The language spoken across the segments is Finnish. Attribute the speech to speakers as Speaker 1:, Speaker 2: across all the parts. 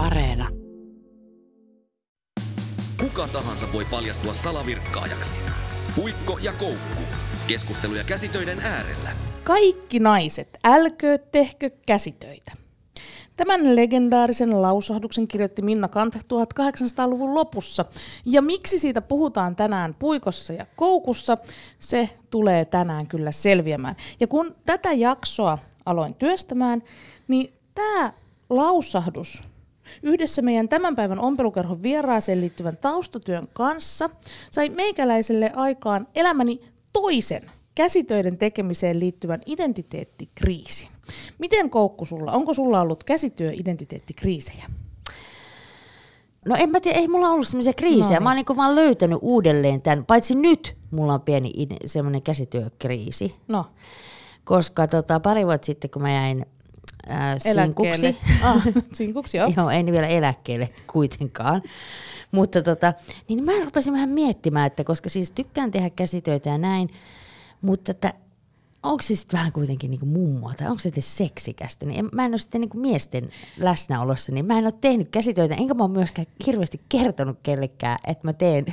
Speaker 1: Areena.
Speaker 2: Kuka tahansa voi paljastua salavirkkaajaksi. Puikko ja koukku. Keskusteluja käsitöiden äärellä.
Speaker 3: Kaikki naiset, älköö tehkö käsitöitä. Tämän legendaarisen lausahduksen kirjoitti Minna Kant 1800-luvun lopussa. Ja miksi siitä puhutaan tänään puikossa ja koukussa, se tulee tänään kyllä selviämään. Ja kun tätä jaksoa aloin työstämään, niin tämä lausahdus yhdessä meidän tämän päivän ompelukerhon vieraaseen liittyvän taustatyön kanssa sai meikäläiselle aikaan elämäni toisen käsitöiden tekemiseen liittyvän identiteettikriisin. Miten Koukku sulla? Onko sulla ollut käsityöidentiteettikriisejä?
Speaker 4: No en mä tiedä, ei mulla ollut semmoisia kriisejä. No. Mä oon niin vaan löytänyt uudelleen tämän, paitsi nyt mulla on pieni semmoinen käsityökriisi.
Speaker 3: No.
Speaker 4: Koska tota, pari vuotta sitten, kun mä jäin äh, sinkuksi.
Speaker 3: Ah, sinkuksi, joo.
Speaker 4: joo, en vielä eläkkeelle kuitenkaan. Mutta tota, niin mä rupesin vähän miettimään, että koska siis tykkään tehdä käsitöitä ja näin, mutta että onko se sitten vähän kuitenkin niinku mummoa tai onko se sitten seksikästä, niin en, mä en ole sitten niinku miesten läsnäolossa, niin mä en ole tehnyt käsitöitä, enkä mä ole myöskään hirveästi kertonut kellekään, että mä teen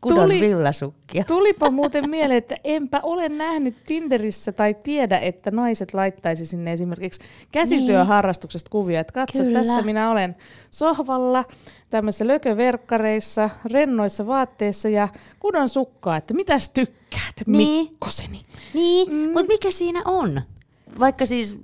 Speaker 4: kudon Tuli, villasukkia.
Speaker 3: Tulipa muuten mieleen, että enpä ole nähnyt Tinderissä tai tiedä, että naiset laittaisi sinne esimerkiksi käsityöharrastuksesta niin. kuvia, että katso, Kyllä. tässä minä olen sohvalla, tämmöisissä lököverkkareissa, rennoissa vaatteissa ja kudon sukkaa, että mitäs tykkäät, niin. Mikkoseni.
Speaker 4: Niin, mm. mutta mikä siinä on? Vaikka siis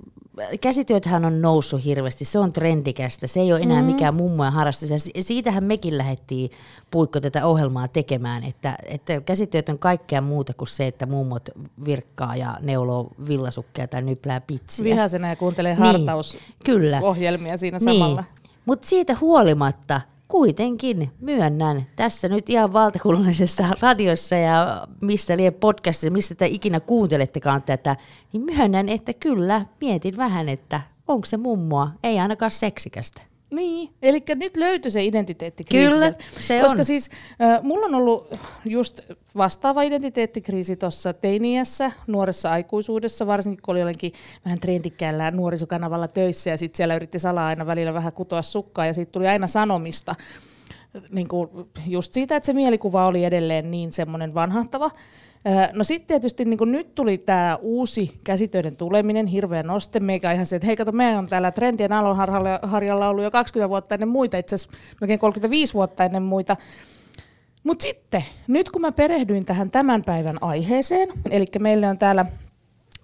Speaker 4: käsityöthän on noussut hirveästi, se on trendikästä, se ei ole enää mm. mikään mummojen harrastus. Ja siitähän mekin lähdettiin puikko tätä ohjelmaa tekemään, että, että käsityöt on kaikkea muuta kuin se, että mummot virkkaa ja neuloo villasukkeja tai nyplää pitsiä.
Speaker 3: Vihaisena ja kuuntelee niin, hartausohjelmia niin, siinä samalla. Niin.
Speaker 4: Mutta siitä huolimatta – kuitenkin myönnän tässä nyt ihan valtakunnallisessa radiossa ja missä lie podcastissa, missä te ikinä kuuntelettekaan tätä, niin myönnän, että kyllä mietin vähän, että onko se mummoa, ei ainakaan seksikästä.
Speaker 3: Niin, eli nyt löytyi se identiteettikriisi.
Speaker 4: Kyllä, se
Speaker 3: Koska
Speaker 4: on.
Speaker 3: siis äh, mulla on ollut just vastaava identiteettikriisi tuossa teiniässä, nuoressa aikuisuudessa, varsinkin kun oli jotenkin vähän trendikkäällä nuorisokanavalla töissä ja sitten siellä yritti salaa aina välillä vähän kutoa sukkaa ja siitä tuli aina sanomista. Niin kuin just siitä, että se mielikuva oli edelleen niin semmoinen vanhahtava. No sitten tietysti niin kun nyt tuli tämä uusi käsitöiden tuleminen, hirveä noste, meikä ihan se, että hei kato, me on täällä trendien alonharjalla ollut jo 20 vuotta ennen muita, itse asiassa melkein 35 vuotta ennen muita. Mutta sitten, nyt kun mä perehdyin tähän tämän päivän aiheeseen, eli meille on täällä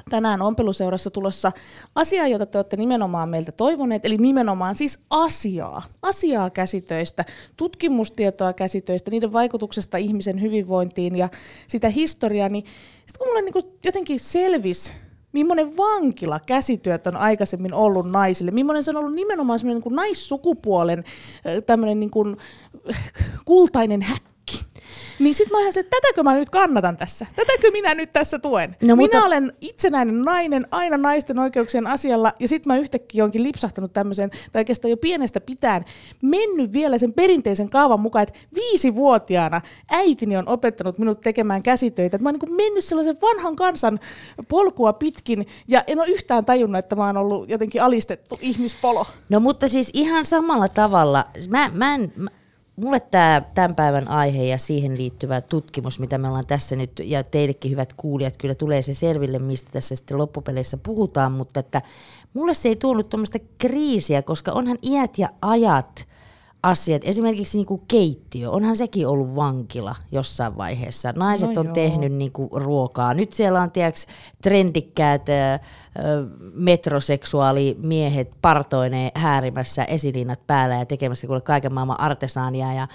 Speaker 3: tänään ompeluseurassa tulossa asiaa, jota te olette nimenomaan meiltä toivoneet, eli nimenomaan siis asiaa, asiaa käsitöistä, tutkimustietoa käsitöistä, niiden vaikutuksesta ihmisen hyvinvointiin ja sitä historiaa, niin sitten kun mulle niin jotenkin selvisi, millainen vankila käsityöt on aikaisemmin ollut naisille, millainen se on ollut nimenomaan semmoinen niin naissukupuolen tämmöinen niin kuin kultainen häkki, niin sit mä ihan se, että tätäkö mä nyt kannatan tässä? Tätäkö minä nyt tässä tuen? No, minä mutta... olen itsenäinen nainen, aina naisten oikeuksien asialla, ja sit mä yhtäkkiä onkin lipsahtanut tämmöiseen, tai oikeastaan jo pienestä pitään, mennyt vielä sen perinteisen kaavan mukaan, että viisivuotiaana äitini on opettanut minut tekemään käsitöitä. Että mä oon niin mennyt sellaisen vanhan kansan polkua pitkin, ja en ole yhtään tajunnut, että mä oon ollut jotenkin alistettu ihmispolo.
Speaker 4: No mutta siis ihan samalla tavalla, mä, mä en, mä mulle tämä tämän päivän aihe ja siihen liittyvä tutkimus, mitä me ollaan tässä nyt, ja teillekin hyvät kuulijat, kyllä tulee se selville, mistä tässä sitten loppupeleissä puhutaan, mutta että mulle se ei tuonut tuommoista kriisiä, koska onhan iät ja ajat asiat, esimerkiksi niin kuin keittiö, onhan sekin ollut vankila jossain vaiheessa. Naiset no on joo. tehnyt niin kuin ruokaa. Nyt siellä on tiedäks, trendikkäät metroseksuaalimiehet partoineen häärimässä esilinnat päällä ja tekemässä kuule kaiken maailman artesaania ja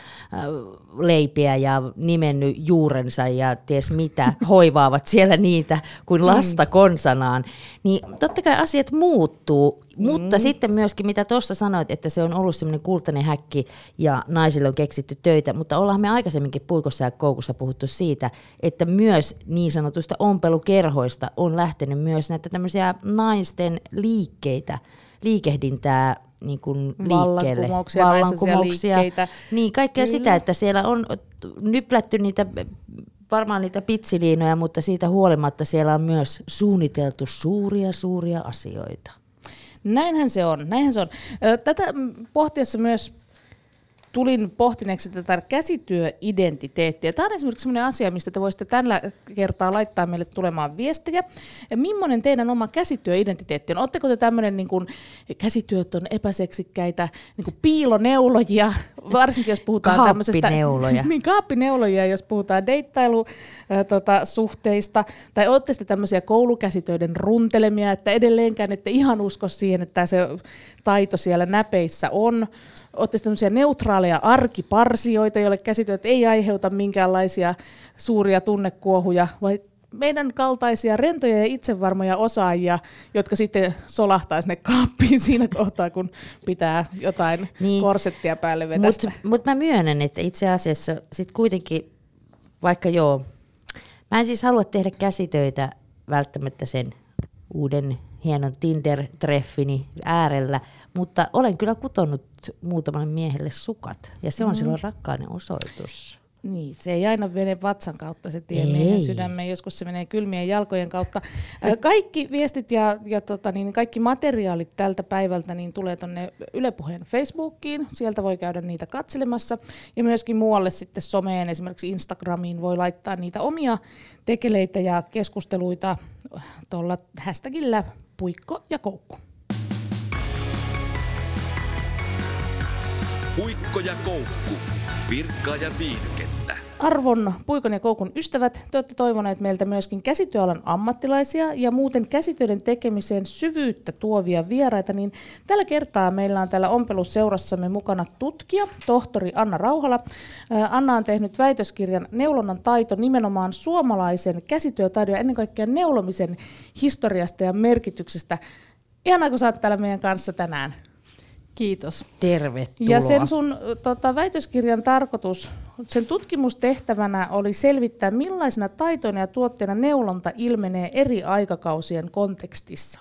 Speaker 4: leipiä ja nimennyt juurensa ja ties mitä, hoivaavat siellä niitä kuin lasta mm. konsanaan. Niin totta kai asiat muuttuu, mutta mm. sitten myöskin mitä tuossa sanoit, että se on ollut semmoinen kultainen häkki ja naisille on keksitty töitä, mutta ollaan me aikaisemminkin puikossa ja koukussa puhuttu siitä, että myös niin sanotusta ompelukerhoista on lähtenyt myös näitä tämmöisiä naisten liikkeitä, liikehdintää niin kuin liikkeelle.
Speaker 3: Vallankumouksia, Vallankumouksia. liikkeitä.
Speaker 4: Niin, kaikkea Kyllä. sitä, että siellä on nyplätty niitä varmaan niitä pitsiliinoja, mutta siitä huolimatta siellä on myös suunniteltu suuria, suuria asioita.
Speaker 3: Näinhän se on, näinhän se on. Tätä pohtiessa myös tulin pohtineeksi tätä käsityöidentiteettiä. Tämä on esimerkiksi sellainen asia, mistä te voisitte tällä kertaa laittaa meille tulemaan viestejä. Ja millainen teidän oma käsityöidentiteetti on? Oletteko te tämmöinen niin kuin, käsityöt on epäseksikkäitä niin kuin piiloneulojia, varsinkin jos puhutaan tämmöisestä... Niin, kaappineuloja, jos puhutaan deittailusuhteista. Tota, tai olette sitten tämmöisiä koulukäsitöiden runtelemia, että edelleenkään ette ihan usko siihen, että se taito siellä näpeissä on olette tämmöisiä neutraaleja arkiparsioita, joille käsityöt ei aiheuta minkäänlaisia suuria tunnekuohuja, vai meidän kaltaisia rentoja ja itsevarmoja osaajia, jotka sitten solahtaa sinne kaappiin siinä kohtaa, kun pitää jotain niin, korsettia päälle vetästä.
Speaker 4: Mutta mut mä myönnän, että itse asiassa sitten kuitenkin, vaikka joo, mä en siis halua tehdä käsitöitä välttämättä sen uuden hienon Tinder-treffini äärellä, mutta olen kyllä kutonut muutamalle miehelle sukat, ja se on mm. silloin rakkainen osoitus.
Speaker 3: Niin, se ei aina mene vatsan kautta se tie meidän sydämeen, joskus se menee kylmien jalkojen kautta. Kaikki viestit ja, ja tota, niin kaikki materiaalit tältä päivältä niin tulee tuonne Yle Puheen Facebookiin, sieltä voi käydä niitä katselemassa. Ja myöskin muualle sitten someen, esimerkiksi Instagramiin voi laittaa niitä omia tekeleitä ja keskusteluita tuolla hashtagillä puikko ja koukku.
Speaker 2: Puikko ja koukku. Virkkaa ja viihdykettä.
Speaker 3: Arvon Puikon ja Koukun ystävät, te olette toivoneet meiltä myöskin käsityöalan ammattilaisia ja muuten käsityöiden tekemiseen syvyyttä tuovia vieraita, niin tällä kertaa meillä on täällä ompelusseurassamme mukana tutkija, tohtori Anna Rauhala. Anna on tehnyt väitöskirjan Neulonnan taito nimenomaan suomalaisen käsityötaidon ja ennen kaikkea neulomisen historiasta ja merkityksestä. Ihanaa, kun sä oot täällä meidän kanssa tänään.
Speaker 1: Kiitos.
Speaker 4: Tervetuloa.
Speaker 3: Ja sen sun tota, väitöskirjan tarkoitus, sen tutkimustehtävänä oli selvittää, millaisena taitoina ja tuotteena neulonta ilmenee eri aikakausien kontekstissa.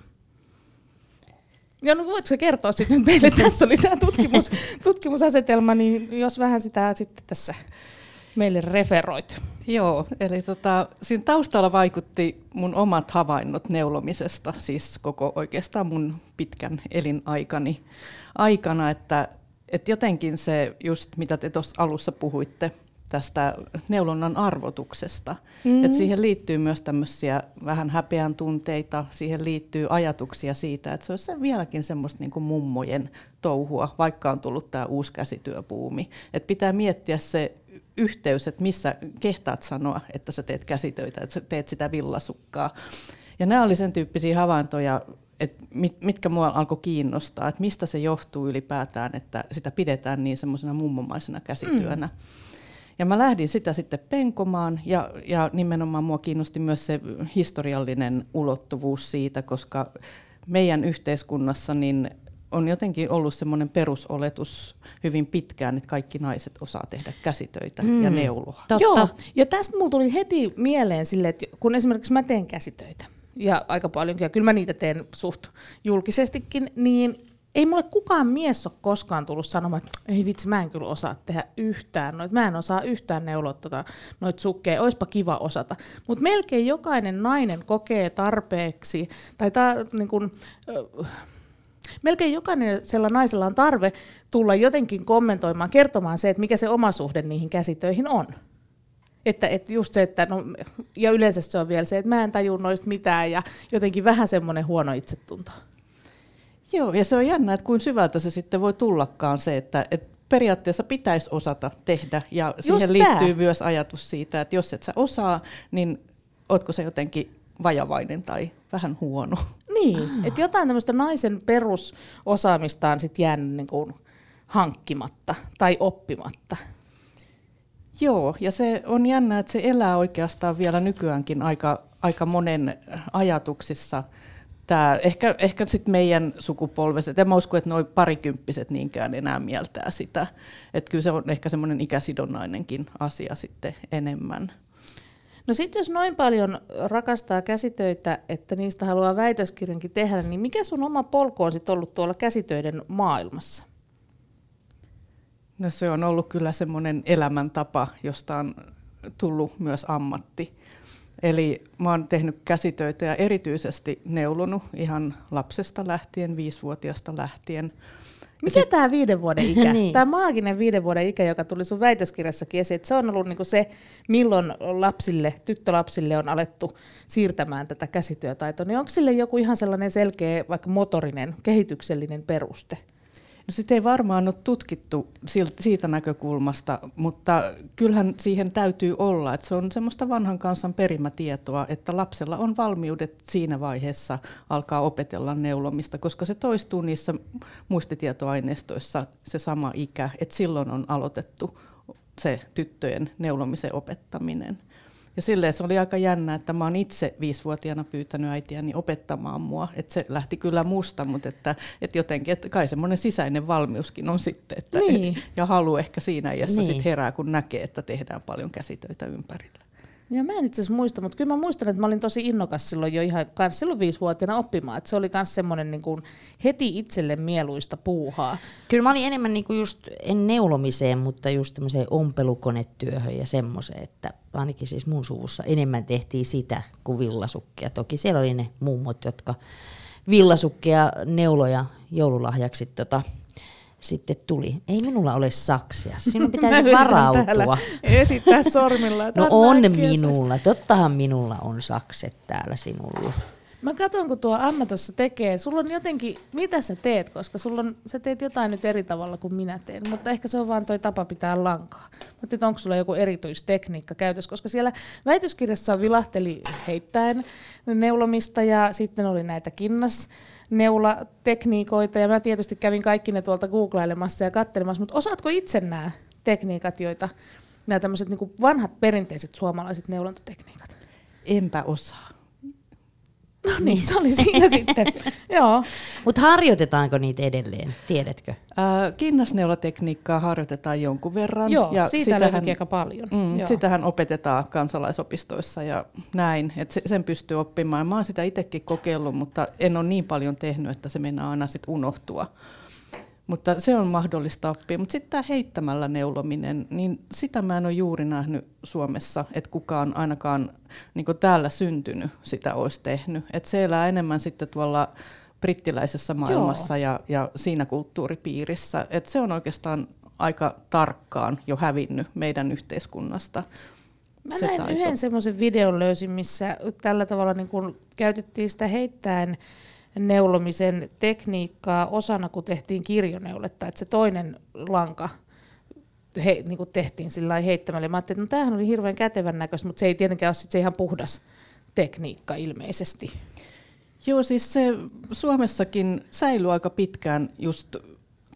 Speaker 3: Ja no voitko kertoa sitten meille, tässä oli tämä tutkimus, tutkimusasetelma, niin jos vähän sitä sitten tässä meille referoit.
Speaker 1: Joo, eli tota, siinä taustalla vaikutti mun omat havainnot neulomisesta, siis koko oikeastaan mun pitkän elinaikani aikana, että, että jotenkin se just mitä te tuossa alussa puhuitte, tästä neulonnan arvotuksesta. Mm. Et siihen liittyy myös tämmöisiä vähän häpeän tunteita, siihen liittyy ajatuksia siitä, että se olisi vieläkin semmoista niin kuin mummojen touhua, vaikka on tullut tämä uusi käsityöpuumi. Et pitää miettiä se yhteys, että missä kehtaat sanoa, että sä teet käsitöitä, että sä teet sitä villasukkaa. Ja nämä oli sen tyyppisiä havaintoja, että mit, mitkä mua alkoi kiinnostaa, että mistä se johtuu ylipäätään, että sitä pidetään niin semmoisena mummomaisena käsityönä. Mm. Ja mä lähdin sitä sitten penkomaan ja, ja nimenomaan mua kiinnosti myös se historiallinen ulottuvuus siitä, koska meidän yhteiskunnassa niin on jotenkin ollut semmoinen perusoletus hyvin pitkään, että kaikki naiset osaa tehdä käsitöitä mm. ja neuloa.
Speaker 3: Totta. Joo, ja tästä mulla tuli heti mieleen sille, että kun esimerkiksi mä teen käsitöitä, ja aika paljonkin, ja kyllä mä niitä teen suht julkisestikin, niin ei mulle kukaan mies ole koskaan tullut sanomaan, että ei vitsi, mä en kyllä osaa tehdä yhtään noita, mä en osaa yhtään neuloa tota, noita sukkeja, oispa kiva osata. Mutta melkein jokainen nainen kokee tarpeeksi, tai ta, niin kun, äh, melkein jokainen sellainen naisella on tarve tulla jotenkin kommentoimaan, kertomaan se, että mikä se oma suhde niihin käsitöihin on. Että, että just se, että no, ja yleensä se on vielä se, että mä en tajua noista mitään ja jotenkin vähän semmoinen huono itsetunto.
Speaker 1: Joo, ja se on jännä, että kuin syvältä se sitten voi tullakaan se, että, että periaatteessa pitäisi osata tehdä, ja siihen Just liittyy tää. myös ajatus siitä, että jos et sä osaa, niin ootko se jotenkin vajavainen tai vähän huono.
Speaker 3: Niin, että jotain tämmöistä naisen perusosaamista on sitten jäänyt niin kuin hankkimatta tai oppimatta.
Speaker 1: Joo, ja se on jännä, että se elää oikeastaan vielä nykyäänkin aika, aika monen ajatuksissa – tämä, ehkä, ehkä sitten meidän sukupolveset, en mä usko, että noin parikymppiset niinkään enää mieltää sitä. Että kyllä se on ehkä semmoinen ikäsidonnainenkin asia sitten enemmän.
Speaker 3: No sitten jos noin paljon rakastaa käsitöitä, että niistä haluaa väitöskirjankin tehdä, niin mikä sun oma polku on sitten ollut tuolla käsitöiden maailmassa?
Speaker 1: No se on ollut kyllä semmoinen elämäntapa, josta on tullut myös ammatti. Eli mä oon tehnyt käsitöitä ja erityisesti neulonut ihan lapsesta lähtien, viisivuotiaasta lähtien.
Speaker 3: Mikä sit... tämä viiden vuoden ikä,
Speaker 4: Niin.
Speaker 3: tämä maaginen viiden vuoden ikä, joka tuli sun väitöskirjassakin esiin, että se on ollut niinku se, milloin lapsille, tyttölapsille on alettu siirtämään tätä käsityötaitoa, niin onko sille joku ihan sellainen selkeä, vaikka motorinen, kehityksellinen peruste?
Speaker 1: No sitä ei varmaan ole tutkittu siitä näkökulmasta, mutta kyllähän siihen täytyy olla, että se on semmoista vanhan kansan perimätietoa, että lapsella on valmiudet siinä vaiheessa alkaa opetella neulomista, koska se toistuu niissä muistitietoaineistoissa se sama ikä, että silloin on aloitettu se tyttöjen neulomisen opettaminen. Ja silleen se oli aika jännä, että mä oon itse viisivuotiaana pyytänyt äitiäni opettamaan mua. Että se lähti kyllä musta, mutta että, että jotenkin, että kai semmoinen sisäinen valmiuskin on sitten. Että,
Speaker 3: Niin.
Speaker 1: Ja halu ehkä siinä iässä
Speaker 4: Niin.
Speaker 1: sit herää, kun näkee, että tehdään paljon käsitöitä ympärillä.
Speaker 3: Ja mä en itse asiassa muista, mutta kyllä mä muistan, että mä olin tosi innokas silloin jo ihan silloin viisivuotiaana oppimaan. Että se oli myös semmoinen niin kuin heti itselle mieluista puuhaa.
Speaker 4: Kyllä mä olin enemmän niinku just, en neulomiseen, mutta just tämmöiseen ompelukonetyöhön ja semmoiseen, että ainakin siis mun suvussa enemmän tehtiin sitä kuin villasukkia. Toki siellä oli ne mummot, jotka villasukkia neuloja joululahjaksi tota, sitten tuli. Ei minulla ole saksia, sinun pitää
Speaker 3: yritän
Speaker 4: varautua.
Speaker 3: Esittää sormilla.
Speaker 4: No on minulla, tottahan minulla on sakset täällä sinulla.
Speaker 3: Mä katson, kun tuo Anna tuossa tekee. Sulla on jotenkin, mitä sä teet, koska sulla on, sä teet jotain nyt eri tavalla kuin minä teen, mutta ehkä se on vaan toi tapa pitää lankaa. Mä että onko sulla joku erityistekniikka käytössä, koska siellä väitöskirjassa vilahteli heittäen neulomista ja sitten oli näitä kinnas neulatekniikoita ja mä tietysti kävin kaikki ne tuolta googlailemassa ja katselemassa, mutta osaatko itse nämä tekniikat, joita nämä tämmöiset niin vanhat perinteiset suomalaiset neulontatekniikat?
Speaker 1: Enpä osaa.
Speaker 3: No niin, se oli siinä sitten. Joo.
Speaker 4: Mutta harjoitetaanko niitä edelleen, tiedätkö?
Speaker 1: Ää, Kinnasneulatekniikkaa harjoitetaan jonkun verran.
Speaker 3: Joo,
Speaker 1: ja
Speaker 3: siitä
Speaker 1: sitähän-
Speaker 3: aika paljon.
Speaker 1: Mm,
Speaker 3: Joo.
Speaker 1: sitähän opetetaan kansalaisopistoissa ja näin, että se, sen pystyy oppimaan. Mä oon sitä itsekin kokeillut, mutta en ole niin paljon tehnyt, että se mennään aina sit unohtua. Mutta se on mahdollista oppia. Mutta sitten tämä heittämällä neulominen, niin sitä mä en ole juuri nähnyt Suomessa, että kukaan ainakaan niin täällä syntynyt sitä olisi tehnyt. Että se elää enemmän sitten tuolla brittiläisessä maailmassa ja, ja siinä kulttuuripiirissä. Että se on oikeastaan aika tarkkaan jo hävinnyt meidän yhteiskunnasta.
Speaker 3: Mä
Speaker 1: se
Speaker 3: näin
Speaker 1: taito.
Speaker 3: yhden semmoisen videon löysin, missä tällä tavalla niin kun käytettiin sitä heittäen neulomisen tekniikkaa osana, kun tehtiin kirjoneuletta, että se toinen lanka he, niin kuin tehtiin sillä heittämällä. Mä ajattelin, että no tämähän oli hirveän kätevän näköistä, mutta se ei tietenkään ole sit se ihan puhdas tekniikka ilmeisesti.
Speaker 1: Joo, siis se Suomessakin säilyy aika pitkään just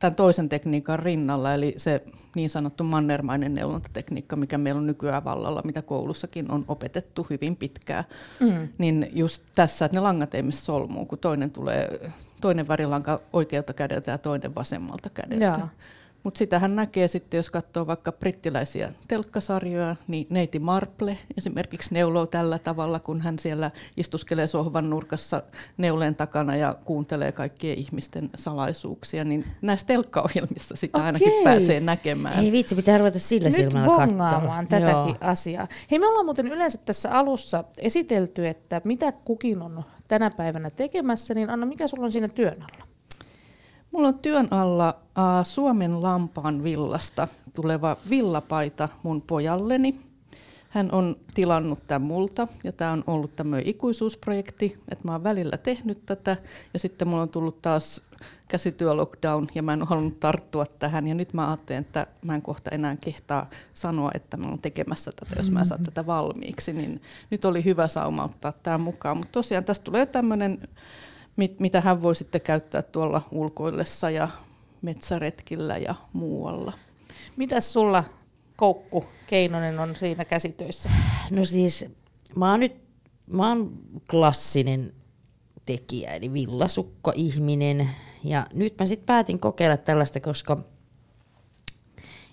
Speaker 1: tämän toisen tekniikan rinnalla, eli se niin sanottu mannermainen neulontatekniikka, mikä meillä on nykyään vallalla, mitä koulussakin on opetettu hyvin pitkään. Mm. Niin just tässä, että ne langat ei mene solmuun, kun toinen tulee, toinen värilanka oikealta kädeltä ja toinen vasemmalta kädeltä.
Speaker 3: Jaa.
Speaker 1: Mutta sitähän näkee sitten, jos katsoo vaikka brittiläisiä telkkasarjoja, niin neiti Marple esimerkiksi neuloo tällä tavalla, kun hän siellä istuskelee sohvan nurkassa neuleen takana ja kuuntelee kaikkien ihmisten salaisuuksia, niin näissä telkkaohjelmissa sitä ainakin
Speaker 3: Okei.
Speaker 1: pääsee näkemään.
Speaker 4: Ei vitsi, pitää ruveta sillä
Speaker 3: Nyt
Speaker 4: silmällä katsomaan.
Speaker 3: tätäkin
Speaker 4: Joo.
Speaker 3: asiaa. Hei, me ollaan muuten yleensä tässä alussa esitelty, että mitä kukin on tänä päivänä tekemässä, niin Anna, mikä sulla on siinä työn alla?
Speaker 1: Mulla on työn alla uh, Suomen lampaan villasta tuleva villapaita mun pojalleni. Hän on tilannut tämän multa ja tämä on ollut tämmöinen ikuisuusprojekti, että mä oon välillä tehnyt tätä ja sitten mulla on tullut taas käsityölockdown ja mä en ole halunnut tarttua tähän. Ja nyt mä ajattelen, että mä en kohta enää kehtaa sanoa, että mä oon tekemässä tätä, jos mä en saa tätä valmiiksi, niin nyt oli hyvä sauma ottaa tämä mukaan, mutta tosiaan tästä tulee tämmöinen mit, mitä hän voi sitten käyttää tuolla ulkoillessa ja metsäretkillä ja muualla.
Speaker 3: Mitäs sulla, Koukku Keinonen, on siinä käsitöissä?
Speaker 4: No siis, mä oon nyt, mä oon klassinen tekijä, eli villasukko-ihminen. Ja nyt mä sitten päätin kokeilla tällaista, koska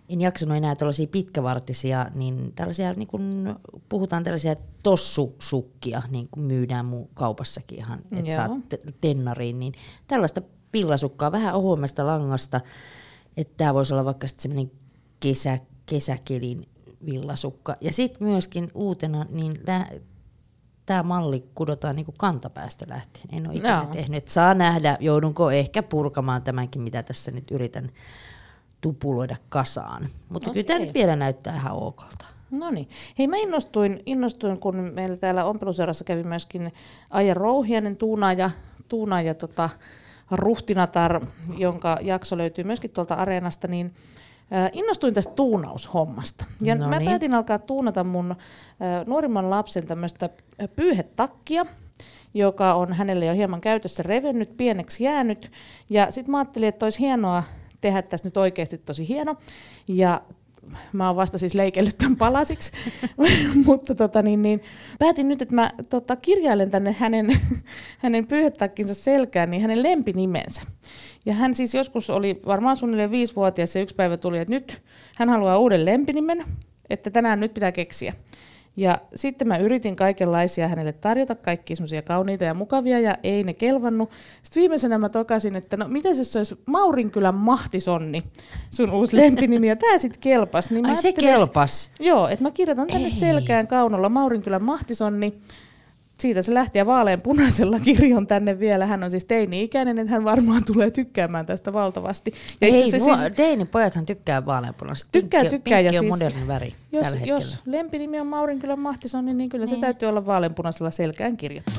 Speaker 4: en jaksanut enää tällaisia pitkävartisia, niin tällaisia, niin kun puhutaan tällaisia tossusukkia, niin kuin myydään mun kaupassakin ihan, että saat te- tennariin, niin tällaista villasukkaa vähän ohuemmasta langasta, että tämä voisi olla vaikka sitten semmoinen kesä, kesäkelin villasukka. Ja sitten myöskin uutena, niin tämä malli kudotaan niin kantapäästä lähtien. En ole ikinä
Speaker 3: Joo.
Speaker 4: tehnyt. Et saa nähdä, joudunko ehkä purkamaan tämänkin, mitä tässä nyt yritän tupuloida kasaan. Mutta okay. kyllä tämä nyt vielä näyttää ihan okolta.
Speaker 3: No niin. Hei, mä innostuin, innostuin, kun meillä täällä ompeluseurassa kävi myöskin Aija Rouhianen, tuunaaja, tuunaaja tota, Ruhtinatar, jonka jakso löytyy myöskin tuolta Areenasta, niin äh, innostuin tästä tuunaushommasta. Ja
Speaker 4: No
Speaker 3: mä
Speaker 4: niin.
Speaker 3: päätin alkaa tuunata mun äh, nuorimman lapsen tämmöistä äh, pyyhetakkia, joka on hänelle jo hieman käytössä revennyt, pieneksi jäänyt. Ja sitten mä ajattelin, että olisi hienoa tehdä tässä nyt oikeasti tosi hieno. Ja mä oon vasta siis leikellyt tämän palasiksi, mutta tota, niin, niin, päätin nyt, että mä tota, kirjailen tänne hänen, hänen pyyhetakkinsa selkään niin hänen lempinimensä. Ja hän siis joskus oli varmaan suunnilleen viisivuotias ja yksi päivä tuli, että nyt hän haluaa uuden lempinimen, että tänään nyt pitää keksiä. Ja sitten mä yritin kaikenlaisia hänelle tarjota, kaikki semmoisia kauniita ja mukavia, ja ei ne kelvannut. Sitten viimeisenä mä tokasin, että no mitä se olisi Maurinkylän Mahtisonni, sun uusi lempinimi, ja tää sitten kelpas. Niin
Speaker 4: Ai se kelpas.
Speaker 3: Joo, että mä kirjoitan tänne
Speaker 4: Ei.
Speaker 3: selkään kaunolla Maurinkylän Mahtisonni. Siitä se lähti ja vaaleanpunaisella kirjon tänne vielä. Hän on siis teini-ikäinen, että hän varmaan tulee tykkäämään tästä valtavasti. Ja itse
Speaker 4: Ei,
Speaker 3: asiassa
Speaker 4: siis... Teinin pojathan tykkää vaaleanpunaisesta.
Speaker 3: Tykkää,
Speaker 4: Pinkki
Speaker 3: tykkää, ja
Speaker 4: pinkki on
Speaker 3: siis
Speaker 4: moderni väri
Speaker 3: jos,
Speaker 4: tällä hetkellä.
Speaker 3: jos lempinimi on Maurinkylän Mahtisonni, niin kyllä se
Speaker 4: Niin.
Speaker 3: täytyy olla vaaleanpunaisella selkään kirjattu.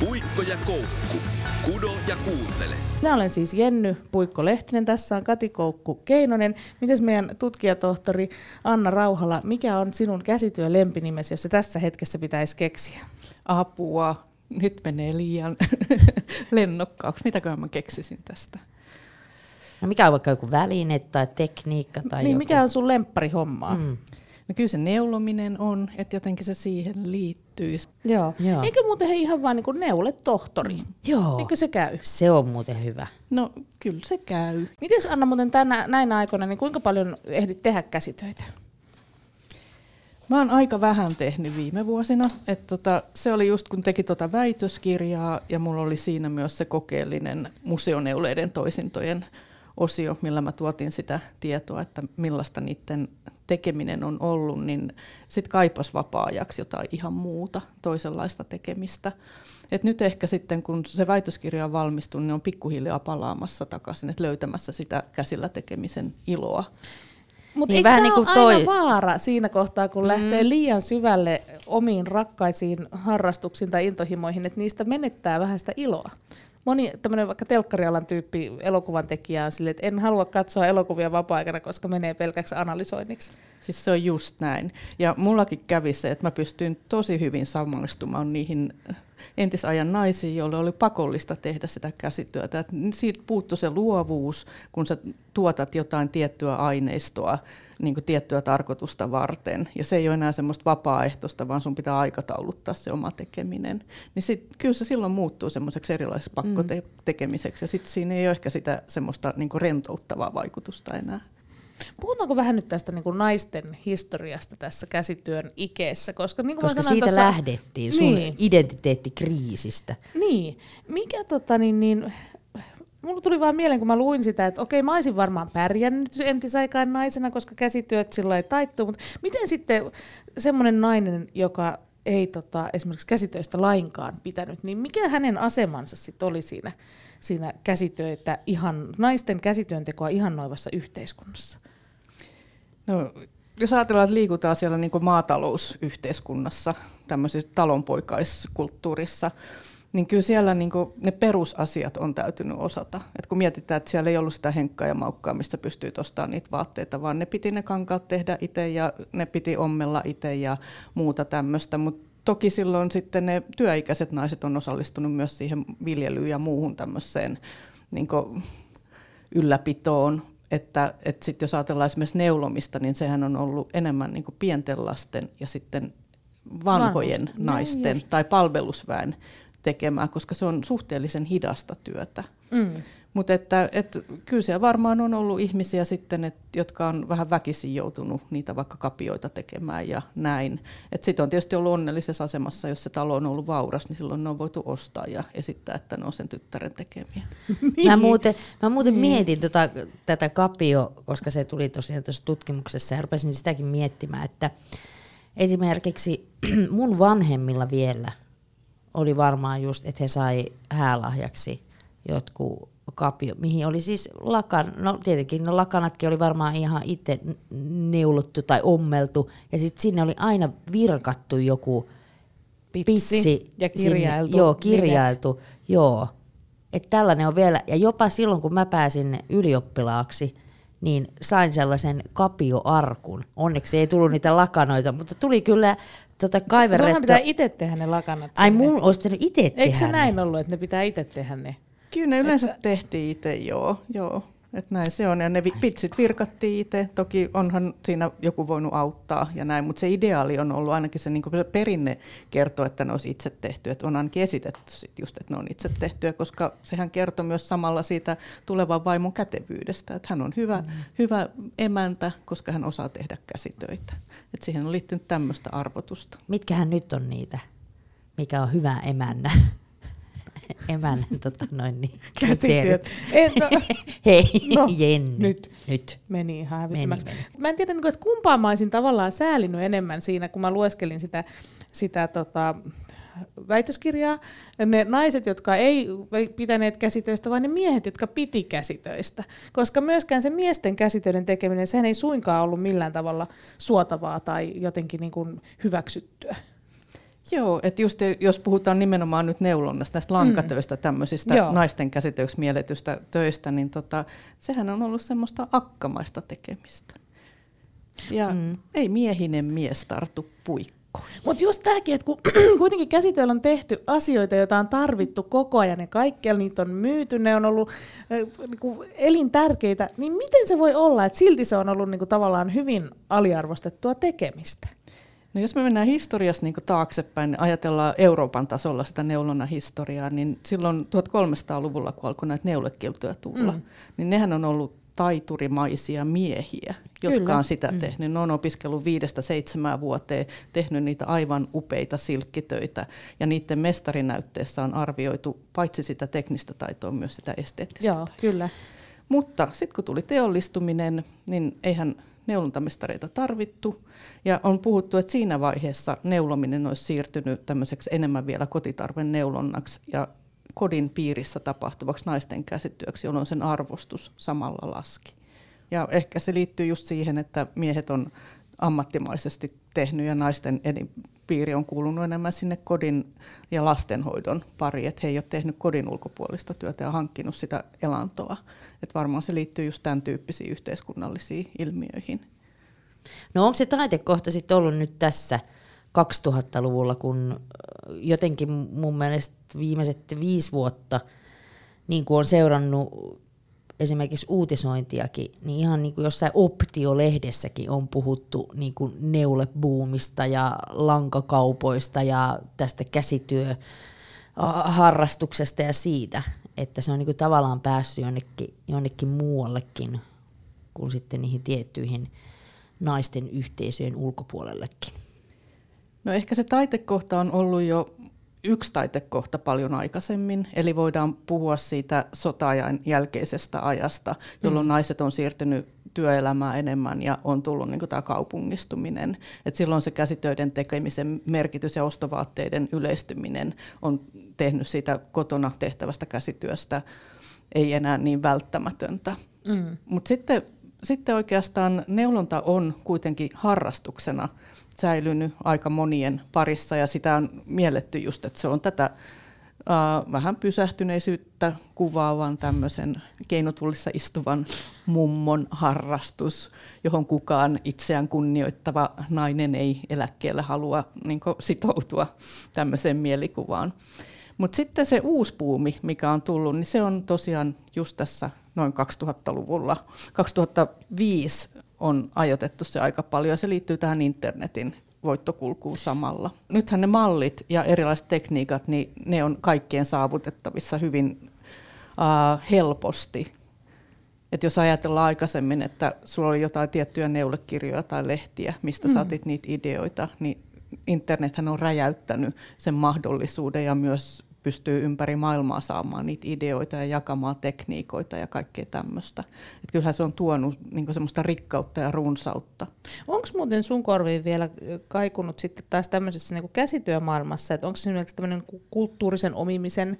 Speaker 2: Puikko ja koukku. Kudo ja kuuntele.
Speaker 3: Minä olen siis Jenny Puikko-Lehtinen, tässä on Kati Koukku Keinonen. Mites meidän tutkijatohtori Anna Rauhala, mikä on sinun käsityön lempinimesi, jos se tässä hetkessä pitäisi keksiä?
Speaker 1: Apua, nyt menee liian lennokkaaksi. Mitäköhän mä keksisin tästä?
Speaker 4: No mikä on vaikka joku väline tai tekniikka tai
Speaker 3: niin,
Speaker 4: joku?
Speaker 3: mikä on sun lemppari-hommaa? Mm.
Speaker 1: No kyllä se neulominen on, että jotenkin se siihen liittyy.
Speaker 3: Joo.
Speaker 4: Joo.
Speaker 3: Eikö muuten he ihan vaan niin neule tohtori? Mm.
Speaker 4: Joo,
Speaker 3: Eikö se käy?
Speaker 4: se on muuten hyvä.
Speaker 1: No kyllä se käy.
Speaker 3: Miten Anna muuten tänä, näinä aikoina, niin kuinka paljon ehdit tehdä käsitöitä?
Speaker 1: Mä oon aika vähän tehnyt viime vuosina. Et tota, se oli just kun teki tota väitöskirjaa ja mulla oli siinä myös se kokeellinen museoneuleiden toisintojen osio, millä mä tuotin sitä tietoa, että millaista niiden tekeminen on ollut, niin sitten kaipas vapaa-ajaksi jotain ihan muuta, toisenlaista tekemistä. Et nyt ehkä sitten, kun se väitöskirja on valmistunut, niin on pikkuhiljaa palaamassa takaisin, että löytämässä sitä käsillä tekemisen iloa.
Speaker 3: Mutta
Speaker 4: Niin,
Speaker 3: eikö
Speaker 4: vähän
Speaker 3: tämä
Speaker 4: niin kuin
Speaker 3: aina
Speaker 4: toi-
Speaker 3: vaara siinä kohtaa, kun mm. lähtee liian syvälle omiin rakkaisiin harrastuksiin tai intohimoihin, että niistä menettää vähän sitä iloa? Moni tämmöinen vaikka telkkarialan tyyppi elokuvan tekijä on silleen, että en halua katsoa elokuvia vapaa-aikana, koska menee pelkäksi analysoinniksi.
Speaker 1: Siis se on just näin. Ja mullakin kävi se, että mä pystyin tosi hyvin samaistumaan niihin entisajan naisiin, joille oli pakollista tehdä sitä käsityötä. Et siitä puuttui se luovuus, kun sä tuotat jotain tiettyä aineistoa niin kuin tiettyä tarkoitusta varten. Ja se ei ole enää semmoista vapaaehtoista, vaan sun pitää aikatauluttaa se oma tekeminen. Niin sit, kyllä se silloin muuttuu semmoiseksi erilaiseksi pakkotekemiseksi. Ja sitten siinä ei ole ehkä sitä semmoista niin kuin rentouttavaa vaikutusta enää.
Speaker 3: Puhutaanko vähän nyt tästä niin kuin naisten historiasta tässä käsityön ikeessä? Koska, niin kuin
Speaker 4: Koska
Speaker 3: sanoin
Speaker 4: siitä
Speaker 3: tuossa-
Speaker 4: lähdettiin sun
Speaker 3: Niin.
Speaker 4: identiteettikriisistä.
Speaker 3: Niin. Mikä tota niin, niin Mulla tuli vaan mieleen, kun mä luin sitä, että okei, mä olisin varmaan pärjännyt entisaikaan naisena, koska käsityöt sillä ei taittuu, mutta miten sitten semmoinen nainen, joka ei tota, esimerkiksi käsitöistä lainkaan pitänyt, niin mikä hänen asemansa sitten oli siinä, siinä käsitöitä, ihan, naisten käsityöntekoa ihannoivassa yhteiskunnassa?
Speaker 1: No, jos ajatellaan, että liikutaan siellä niin maatalousyhteiskunnassa, tämmöisessä talonpoikaiskulttuurissa, niin kyllä siellä niin ne perusasiat on täytynyt osata. Et kun mietitään, että siellä ei ollut sitä henkkaa ja maukkaa, mistä pystyy ostamaan niitä vaatteita, vaan ne piti ne kankaat tehdä itse ja ne piti ommella itse ja muuta tämmöistä. Mutta toki silloin sitten ne työikäiset naiset on osallistunut myös siihen viljelyyn ja muuhun tämmöiseen niin ylläpitoon, että, että sit jos ajatellaan esimerkiksi neulomista, niin sehän on ollut enemmän niin pienten lasten ja sitten vanhojen
Speaker 3: Vanhus-
Speaker 1: naisten
Speaker 3: Näin
Speaker 1: tai palvelusväen tekemää, koska se on suhteellisen hidasta työtä.
Speaker 3: Mm.
Speaker 1: Mutta että, et, kyllä siellä varmaan on ollut ihmisiä sitten, et, jotka on vähän väkisin joutunut niitä vaikka kapioita tekemään ja näin. Sitten on tietysti ollut onnellisessa asemassa, jos se talo on ollut vauras, niin silloin ne on voitu ostaa ja esittää, että ne on sen tyttären tekemiä.
Speaker 4: Mä muuten, mä muuten niin. mietin tota, tätä kapio, koska se tuli tosiaan tuossa tutkimuksessa ja rupesin sitäkin miettimään, että esimerkiksi mun vanhemmilla vielä oli varmaan just, että he sai häälahjaksi jotkut kapio, mihin oli siis lakan, no tietenkin no lakanatkin oli varmaan ihan itse neulottu tai ommeltu, ja sitten sinne oli aina virkattu joku
Speaker 3: Pitsi
Speaker 4: pitsi.
Speaker 3: ja kirjailtu
Speaker 4: Sinne, joo,
Speaker 3: nimet.
Speaker 4: kirjailtu, joo. Että tällainen on vielä, ja jopa silloin kun mä pääsin ylioppilaaksi, niin sain sellaisen kapioarkun. Onneksi ei tullut niitä lakanoita, mutta tuli kyllä tota
Speaker 3: Sunhan
Speaker 4: kaiverrettua.
Speaker 3: pitää itse tehdä ne lakanat
Speaker 4: Ai
Speaker 3: sinne.
Speaker 4: mun olisi pitänyt itse tehdä
Speaker 3: Eikö se
Speaker 4: ne.
Speaker 3: näin ollut, että ne pitää itse tehdä ne?
Speaker 1: Kyllä ne yleensä tehtiin itse, joo. joo. Et näin se on, ja ne pitsit virkattiin itse. Toki onhan siinä joku voinut auttaa ja näin, mutta se ideaali on ollut ainakin se, niin se perinne kertoo, että ne olisi itse tehty. Et on ainakin esitetty sit just, että ne on itse tehtyjä, koska sehän kertoo myös samalla siitä tulevan vaimon kätevyydestä, että hän on hyvä, mm. hyvä emäntä, koska hän osaa tehdä käsitöitä. Et siihen on liittynyt tämmöistä arvotusta.
Speaker 4: Mitkähän nyt on niitä, mikä on hyvä emännä? Emännän tota noin niin.
Speaker 3: Käsityöt. Ei, no,
Speaker 4: Hei,
Speaker 3: No,
Speaker 4: Jenni.
Speaker 3: nyt.
Speaker 4: Nyt.
Speaker 3: meni ihan hävyttömäksi.
Speaker 4: Meni,
Speaker 3: Mä en tiedä, niin kuin, että kumpaa mä olisin tavallaan säälinyt enemmän siinä, kun mä lueskelin sitä, sitä tota, väitöskirjaa. Ne naiset, jotka ei pitäneet käsitöistä, vaan ne miehet, jotka piti käsitöistä. Koska myöskään se miesten käsitöiden tekeminen, sehän ei suinkaan ollut millään tavalla suotavaa tai jotenkin niin kuin hyväksyttyä.
Speaker 1: Joo, että just jos puhutaan nimenomaan nyt neulonnasta, näistä lankatöistä, tämmöisistä
Speaker 3: Joo.
Speaker 1: naisten mielletystä töistä, niin tota, sehän on ollut semmoista akkamaista tekemistä. Ja mm. ei miehinen mies tartu puikkoon.
Speaker 3: Mutta just tämäkin, että kun kuitenkin käsitöillä on tehty asioita, joita on tarvittu koko ajan ja kaikkialla niitä on myyty, ne on ollut äh, niinku elintärkeitä, niin miten se voi olla, että silti se on ollut niinku tavallaan hyvin aliarvostettua tekemistä?
Speaker 1: No jos me mennään historiassa niin taaksepäin, niin ajatellaan Euroopan tasolla sitä neulonnan historiaa, niin silloin 1300-luvulla, kun alkoi näitä neulekiltoja tulla, mm. niin nehän on ollut taiturimaisia miehiä, jotka
Speaker 3: Kyllä.
Speaker 1: on sitä mm. tehnyt. Ne on opiskellut viidestä seitsemään vuoteen, tehnyt niitä aivan upeita silkkitöitä, ja niiden mestarinäytteessä on arvioitu paitsi sitä teknistä taitoa, myös sitä esteettistä
Speaker 3: Joo,
Speaker 1: taitoa.
Speaker 3: kyllä.
Speaker 1: Mutta sitten kun tuli teollistuminen, niin eihän neulontamestareita tarvittu. Ja on puhuttu, että siinä vaiheessa neulominen olisi siirtynyt tämmöiseksi enemmän vielä kotitarven neulonnaksi ja kodin piirissä tapahtuvaksi naisten käsityöksi, jolloin sen arvostus samalla laski. Ja ehkä se liittyy just siihen, että miehet on ammattimaisesti tehnyt ja naisten elinpiiri on kuulunut enemmän sinne kodin ja lastenhoidon pariin, että he ei ole tehnyt kodin ulkopuolista työtä ja hankkinut sitä elantoa. Että varmaan se liittyy just tämän tyyppisiin yhteiskunnallisiin ilmiöihin.
Speaker 4: No onko se taitekohta sitten ollut nyt tässä 2000-luvulla, kun jotenkin mun mielestä viimeiset viisi vuotta niin kuin on seurannut esimerkiksi uutisointiakin, niin ihan niin kuin jossain Optio-lehdessäkin on puhuttu niin kuin neulebuumista ja lankakaupoista ja tästä käsityöharrastuksesta ja siitä, että se on niin kuin tavallaan päässyt jonnekin, jonnekin muuallekin kuin sitten niihin tiettyihin naisten yhteisöjen ulkopuolellekin.
Speaker 1: No ehkä se taitekohta on ollut jo yksi taitekohta paljon aikaisemmin, eli voidaan puhua siitä sota-ajan jälkeisestä ajasta, jolloin mm. naiset on siirtynyt työelämään enemmän ja on tullut niin tämä kaupungistuminen. Et silloin se käsitöiden tekemisen merkitys ja ostovaatteiden yleistyminen on tehnyt siitä kotona tehtävästä käsityöstä ei enää niin välttämätöntä. Mm. Mutta sitten, sitten oikeastaan neulonta on kuitenkin harrastuksena säilynyt aika monien parissa ja sitä on mielletty just, että se on tätä uh, vähän pysähtyneisyyttä kuvaavan tämmöisen keinotullissa istuvan mummon harrastus, johon kukaan itseään kunnioittava nainen ei eläkkeelle halua niin sitoutua tämmöiseen mielikuvaan. Mutta sitten se uusi puumi, mikä on tullut, niin se on tosiaan just tässä noin 2000-luvulla. 2005 on ajoitettu se aika paljon ja se liittyy tähän internetin voittokulkuun samalla. Nythän ne mallit ja erilaiset tekniikat, niin ne on kaikkien saavutettavissa hyvin uh, helposti. Et jos ajatellaan aikaisemmin, että sulla oli jotain tiettyjä neulekirjoja tai lehtiä, mistä mm. saatit niitä ideoita, niin internethän on räjäyttänyt sen mahdollisuuden ja myös pystyy ympäri maailmaa saamaan niitä ideoita ja jakamaan tekniikoita ja kaikkea tämmöistä. Et kyllähän se on tuonut niin semmoista rikkautta ja runsautta.
Speaker 3: Onko muuten sun korviin vielä kaikunut sitten taas tämmöisessä niin käsityömaailmassa, että onko esimerkiksi tämmöinen kulttuurisen omimisen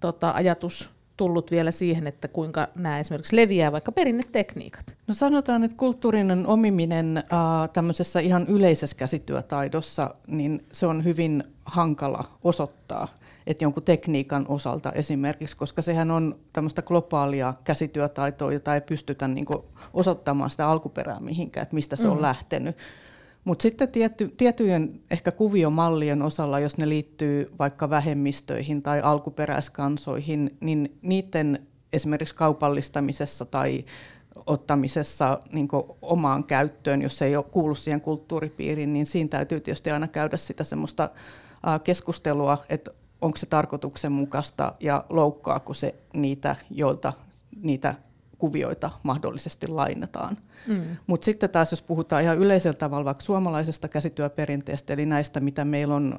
Speaker 3: tota, ajatus tullut vielä siihen, että kuinka nämä esimerkiksi leviää vaikka perinnetekniikat?
Speaker 1: No sanotaan, että kulttuurinen omiminen äh, tämmöisessä ihan yleisessä käsityötaidossa, niin se on hyvin hankala osoittaa, että jonkun tekniikan osalta esimerkiksi, koska sehän on tämmöistä globaalia käsityötaitoa, jota ei pystytä niin osoittamaan sitä alkuperää mihinkään, että mistä se mm. on lähtenyt. Mutta sitten tietty, tiettyjen ehkä kuviomallien osalla, jos ne liittyy vaikka vähemmistöihin tai alkuperäiskansoihin, niin niiden esimerkiksi kaupallistamisessa tai ottamisessa niin omaan käyttöön, jos ei ole kuulu siihen kulttuuripiiriin, niin siinä täytyy tietysti aina käydä sitä semmoista keskustelua, että onko se tarkoituksenmukaista ja loukkaako se niitä, joilta niitä kuvioita mahdollisesti lainataan. Mm. Mutta sitten taas, jos puhutaan ihan yleisellä tavalla vaikka suomalaisesta käsityöperinteestä, eli näistä, mitä meillä on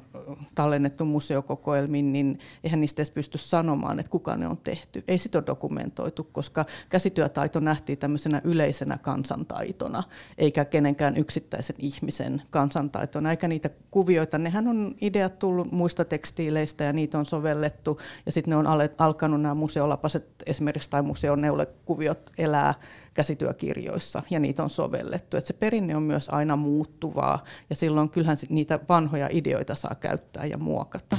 Speaker 1: tallennettu museokokoelmiin, niin eihän niistä edes pysty sanomaan, että kuka ne on tehty. Ei sitä ole dokumentoitu, koska käsityötaito nähtiin tämmöisenä yleisenä kansantaitona, eikä kenenkään yksittäisen ihmisen kansantaitona, eikä niitä kuvioita. Nehän on ideat tullut muista tekstiileistä ja niitä on sovellettu, ja sitten ne on alkanut nämä museolapaset esimerkiksi tai museoneulekuviot elää käsityökirjoissa ja niitä on sovellettu. Et se perinne on myös aina muuttuvaa ja silloin kyllähän niitä vanhoja ideoita saa käyttää ja muokata.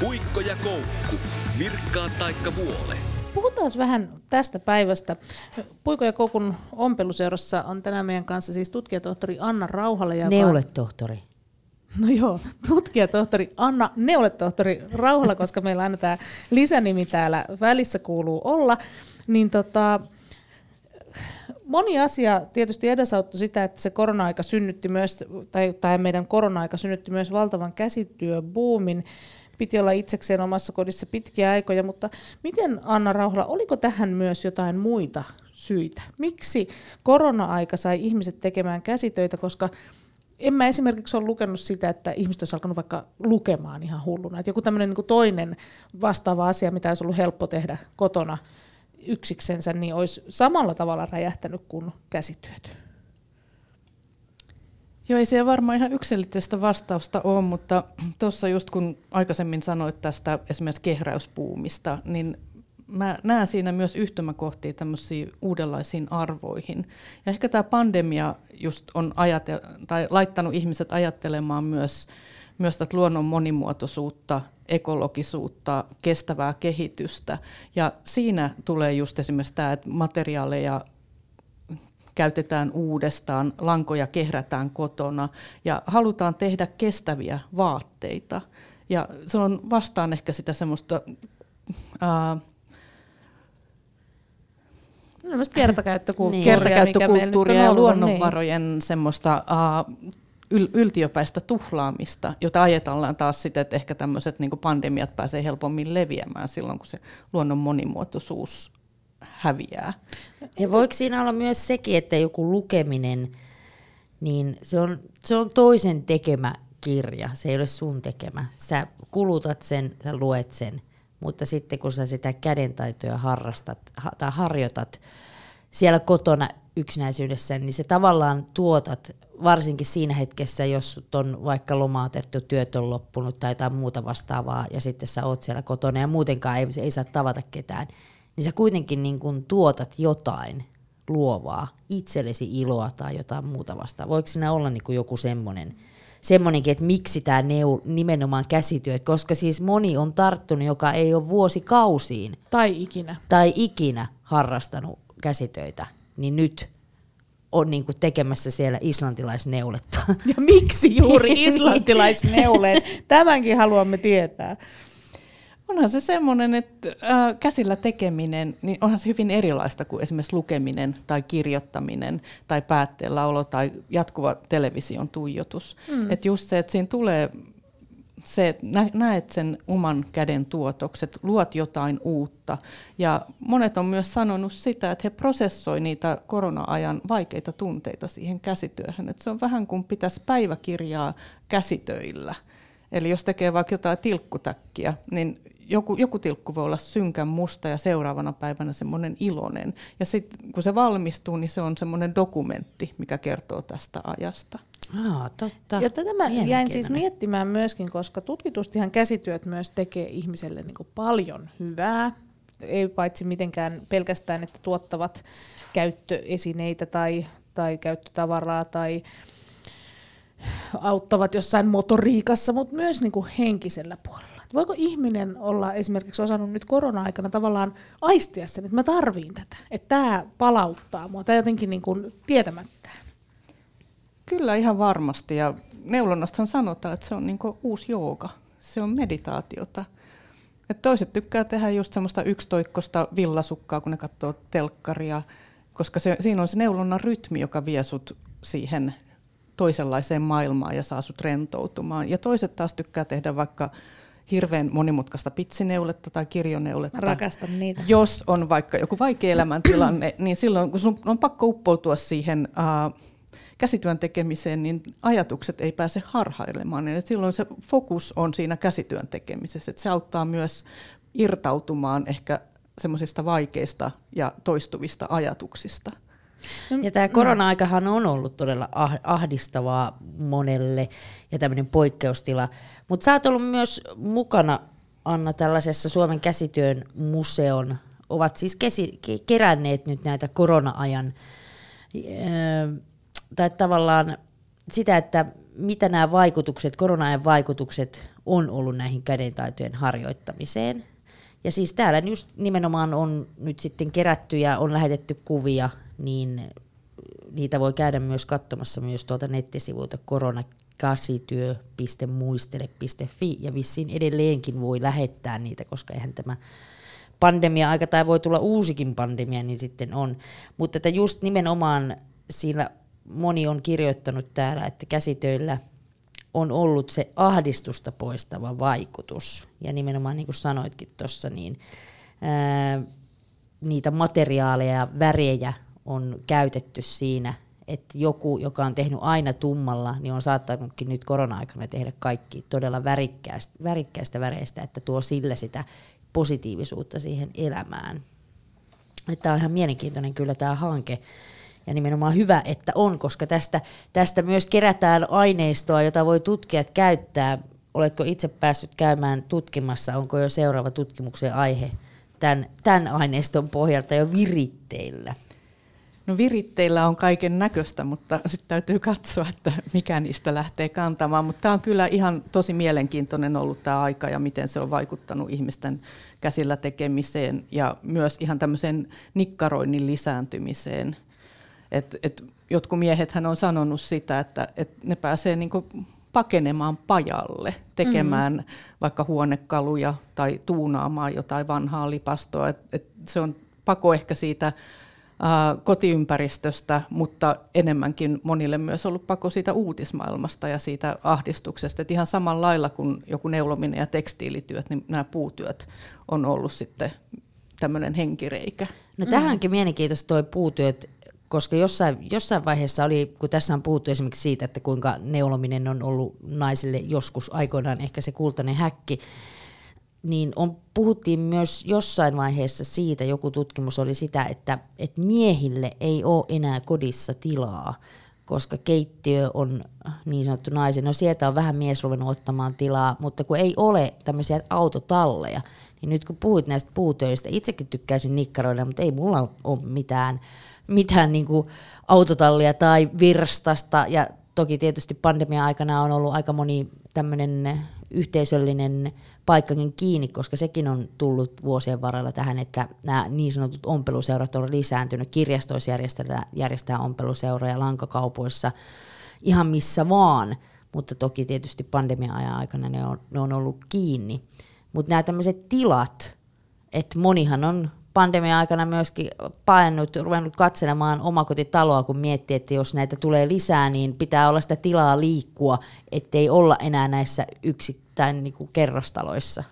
Speaker 2: Puikko ja koukku, virkkaa taikka vuole.
Speaker 3: Puhutaan vähän tästä päivästä. Puiko ja Koukun ompeluseurassa on tänään meidän kanssa siis tutkijatohtori Anna Rauhala. Joka...
Speaker 4: Neuletohtori.
Speaker 3: No joo, tutkijatohtori Anna Neuletohtori Rauhala, koska meillä aina tämä lisänimi täällä välissä kuuluu olla. Niin tota, moni asia tietysti edesauttoi sitä, että se korona-aika synnytti myös, tai, tai meidän korona-aika synnytti myös valtavan käsityöbuumin. Piti olla itsekseen omassa kodissa pitkiä aikoja, mutta miten Anna Rauhala, oliko tähän myös jotain muita syitä? Miksi korona-aika sai ihmiset tekemään käsitöitä, koska en mä esimerkiksi ole lukenut sitä, että ihmiset olisi alkanut vaikka lukemaan ihan hulluna. Että joku tämmöinen niin toinen vastaava asia, mitä olisi ollut helppo tehdä kotona yksiksensä, niin olisi samalla tavalla räjähtänyt kuin käsityöt.
Speaker 1: Joo, ei siellä varmaan ihan yksilitteistä vastausta ole, mutta tuossa just kun aikaisemmin sanoit tästä esimerkiksi kehräyspuumista, niin mä näen siinä myös yhtymäkohtia tämmöisiin uudenlaisiin arvoihin. Ja ehkä tämä pandemia just on ajate- tai laittanut ihmiset ajattelemaan myös, myös tätä luonnon monimuotoisuutta, ekologisuutta, kestävää kehitystä. Ja siinä tulee just esimerkiksi tämä, että materiaaleja käytetään uudestaan, lankoja kehrätään kotona ja halutaan tehdä kestäviä vaatteita. Ja se on vastaan ehkä sitä semmoista... Ää,
Speaker 3: No, kertakäyttökulttuuria,
Speaker 1: niin. kertakäyttökulttuuria ja luonnonvarojen niin. semmoista uh, yl- yltiöpäistä tuhlaamista, jota ajatellaan taas sitten, että ehkä tämmöiset niin pandemiat pääsee helpommin leviämään silloin, kun se luonnon monimuotoisuus häviää.
Speaker 4: Ja voiko siinä olla myös sekin, että joku lukeminen, niin se on, se on toisen tekemä kirja, se ei ole sun tekemä. Sä kulutat sen, sä luet sen – mutta sitten kun sä sitä kädentaitoja harrastat ha, tai harjoitat siellä kotona yksinäisyydessä, niin se tavallaan tuotat, varsinkin siinä hetkessä, jos on vaikka lomautettu, työt on loppunut tai jotain muuta vastaavaa, ja sitten sä oot siellä kotona ja muutenkaan ei, ei saa tavata ketään, niin sä kuitenkin niin kun tuotat jotain luovaa, itsellesi iloa tai jotain muuta vastaavaa. Voiko siinä olla niin kuin joku semmoinen, semmoinenkin, että miksi tämä neu, nimenomaan käsityö, koska siis moni on tarttunut, joka ei ole vuosikausiin.
Speaker 3: Tai ikinä.
Speaker 4: Tai ikinä harrastanut käsitöitä, niin nyt on niinku tekemässä siellä islantilaisneuletta.
Speaker 3: Ja miksi juuri islantilaisneuleet? Tämänkin haluamme tietää.
Speaker 1: Onhan se semmoinen, että äh, käsillä tekeminen, niin onhan se hyvin erilaista kuin esimerkiksi lukeminen tai kirjoittaminen tai päätteellä olo tai jatkuva television tuijotus. Mm. Että just se, että siinä tulee se, että näet sen oman käden tuotokset, luot jotain uutta. Ja monet on myös sanonut sitä, että he prosessoi niitä korona-ajan vaikeita tunteita siihen käsityöhön. Että se on vähän kuin pitäisi päiväkirjaa käsitöillä – Eli jos tekee vaikka jotain tilkkutäkkiä, niin joku, joku tilkku voi olla synkän musta ja seuraavana päivänä semmoinen iloinen. Ja sitten kun se valmistuu, niin se on semmoinen dokumentti, mikä kertoo tästä ajasta.
Speaker 4: Aa, totta.
Speaker 3: Ja tätä mä jäin siis miettimään myöskin, koska tutkitustihan käsityöt myös tekee ihmiselle niin paljon hyvää. Ei paitsi mitenkään pelkästään, että tuottavat käyttöesineitä tai, tai käyttötavaraa tai auttavat jossain motoriikassa, mutta myös niin kuin henkisellä puolella. Voiko ihminen olla esimerkiksi osannut nyt korona-aikana tavallaan aistia sen, että mä tarviin tätä, että tämä palauttaa mua, tai jotenkin niin kuin tietämättään?
Speaker 1: Kyllä ihan varmasti ja neulonnastahan sanotaan, että se on niin uusi jooga, se on meditaatiota. Et toiset tykkää tehdä just semmoista yksitoikkosta villasukkaa, kun ne katsoo telkkaria, koska se, siinä on se neulonnan rytmi, joka vie sut siihen toisenlaiseen maailmaan ja saa sut rentoutumaan. Ja toiset taas tykkää tehdä vaikka hirveän monimutkaista pitsineuletta tai kirjoneuletta.
Speaker 3: Rakastan niitä.
Speaker 1: Jos on vaikka joku vaikea elämäntilanne, niin silloin kun sun on pakko uppoutua siihen uh, käsityön tekemiseen, niin ajatukset ei pääse harhailemaan. Eli silloin se fokus on siinä käsityön tekemisessä. Että se auttaa myös irtautumaan ehkä semmoisista vaikeista ja toistuvista ajatuksista.
Speaker 4: Ja tämä korona-aikahan on ollut todella ah-, ahdistavaa monelle ja tämmöinen poikkeustila. Mutta sä oot ollut myös mukana, Anna, tällaisessa Suomen käsityön museon, ovat siis kesi- keränneet nyt näitä korona-ajan, tai tavallaan sitä, että mitä nämä vaikutukset, korona-ajan vaikutukset on ollut näihin kädentaitojen harjoittamiseen. Ja siis täällä just nimenomaan on nyt sitten kerätty ja on lähetetty kuvia niin niitä voi käydä myös katsomassa myös tuolta nettisivuilta koronakasityö.muistele.fi ja vissiin edelleenkin voi lähettää niitä, koska eihän tämä pandemia-aika tai voi tulla uusikin pandemia, niin sitten on. Mutta että just nimenomaan siinä moni on kirjoittanut täällä, että käsitöillä on ollut se ahdistusta poistava vaikutus. Ja nimenomaan niin kuin sanoitkin tuossa, niin ää, niitä materiaaleja ja värejä on käytetty siinä, että joku, joka on tehnyt aina tummalla, niin on saattanutkin nyt korona-aikana tehdä kaikki todella värikkäästä, värikkäästä väreistä, että tuo sille sitä positiivisuutta siihen elämään. Tämä on ihan mielenkiintoinen kyllä tämä hanke. Ja nimenomaan hyvä, että on, koska tästä, tästä myös kerätään aineistoa, jota voi tutkijat käyttää. Oletko itse päässyt käymään tutkimassa, onko jo seuraava tutkimuksen aihe tämän, tämän aineiston pohjalta jo viritteillä?
Speaker 1: No viritteillä on kaiken näköistä, mutta sitten täytyy katsoa, että mikä niistä lähtee kantamaan. Mutta tämä on kyllä ihan tosi mielenkiintoinen ollut tämä aika ja miten se on vaikuttanut ihmisten käsillä tekemiseen ja myös ihan tämmöiseen nikkaroinnin lisääntymiseen. Et, et jotkut miehethän on sanonut sitä, että et ne pääsee niinku pakenemaan pajalle, tekemään mm-hmm. vaikka huonekaluja tai tuunaamaan jotain vanhaa lipastoa. Et, et se on pako ehkä siitä kotiympäristöstä, mutta enemmänkin monille myös ollut pako siitä uutismaailmasta ja siitä ahdistuksesta. Et ihan samalla lailla kuin joku neulominen ja tekstiilityöt, niin nämä puutyöt on ollut sitten tämmöinen henkireikä.
Speaker 4: No tähänkin mm. mielenkiintoista tuo puutyöt, koska jossain, jossain vaiheessa oli, kun tässä on puhuttu esimerkiksi siitä, että kuinka neulominen on ollut naisille joskus aikoinaan ehkä se kultainen häkki, niin on, puhuttiin myös jossain vaiheessa siitä, joku tutkimus oli sitä, että, että miehille ei ole enää kodissa tilaa, koska keittiö on niin sanottu naisen. No sieltä on vähän mies ruvennut ottamaan tilaa, mutta kun ei ole tämmöisiä autotalleja, niin nyt kun puhuit näistä puutöistä, itsekin tykkäisin nikkaroida, mutta ei mulla ole mitään, mitään niin autotallia tai virstasta. Ja toki tietysti pandemia-aikana on ollut aika moni tämmöinen yhteisöllinen paikkakin kiinni, koska sekin on tullut vuosien varrella tähän, että nämä niin sanotut ompeluseurat on lisääntynyt. Kirjastoissa järjestetään, järjestetään ompeluseuroja lankakaupoissa ihan missä vaan, mutta toki tietysti pandemia-ajan aikana ne on, ne on ollut kiinni. Mutta nämä tämmöiset tilat, että monihan on pandemia-aikana myöskin paennut, ruvennut katselemaan omakotitaloa, kun miettii, että jos näitä tulee lisää, niin pitää olla sitä tilaa liikkua, ettei olla enää näissä yksittäin niin kuin kerrostaloissa.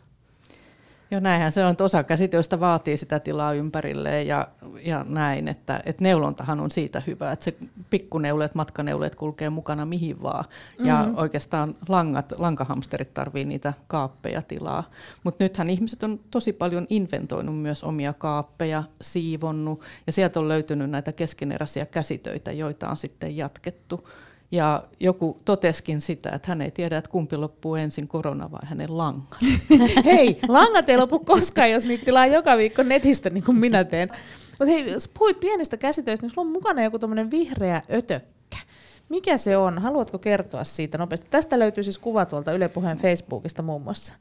Speaker 1: Joo, näinhän se on, että osa käsitöistä vaatii sitä tilaa ympärilleen ja, ja näin, että, että neulontahan on siitä hyvä, että se pikkuneuleet, matkaneuleet kulkee mukana mihin vaan. Mm-hmm. Ja oikeastaan langat, lankahamsterit tarvii niitä kaappeja tilaa. Mutta nythän ihmiset on tosi paljon inventoinut myös omia kaappeja, siivonnut ja sieltä on löytynyt näitä keskeneräisiä käsitöitä, joita on sitten jatkettu. Ja joku toteskin sitä, että hän ei tiedä, että kumpi loppuu ensin, korona vai hänen langat.
Speaker 3: Hei, langat ei lopu koskaan, jos niitä tilaa joka viikko netistä, niin kuin minä teen. Mutta hei, jos puhuit pienistä käsitöistä, niin sulla on mukana joku tämmöinen vihreä ötökkä. Mikä se on? Haluatko kertoa siitä nopeasti? Tästä löytyy siis kuva tuolta Yle Puheen Facebookista muun muassa.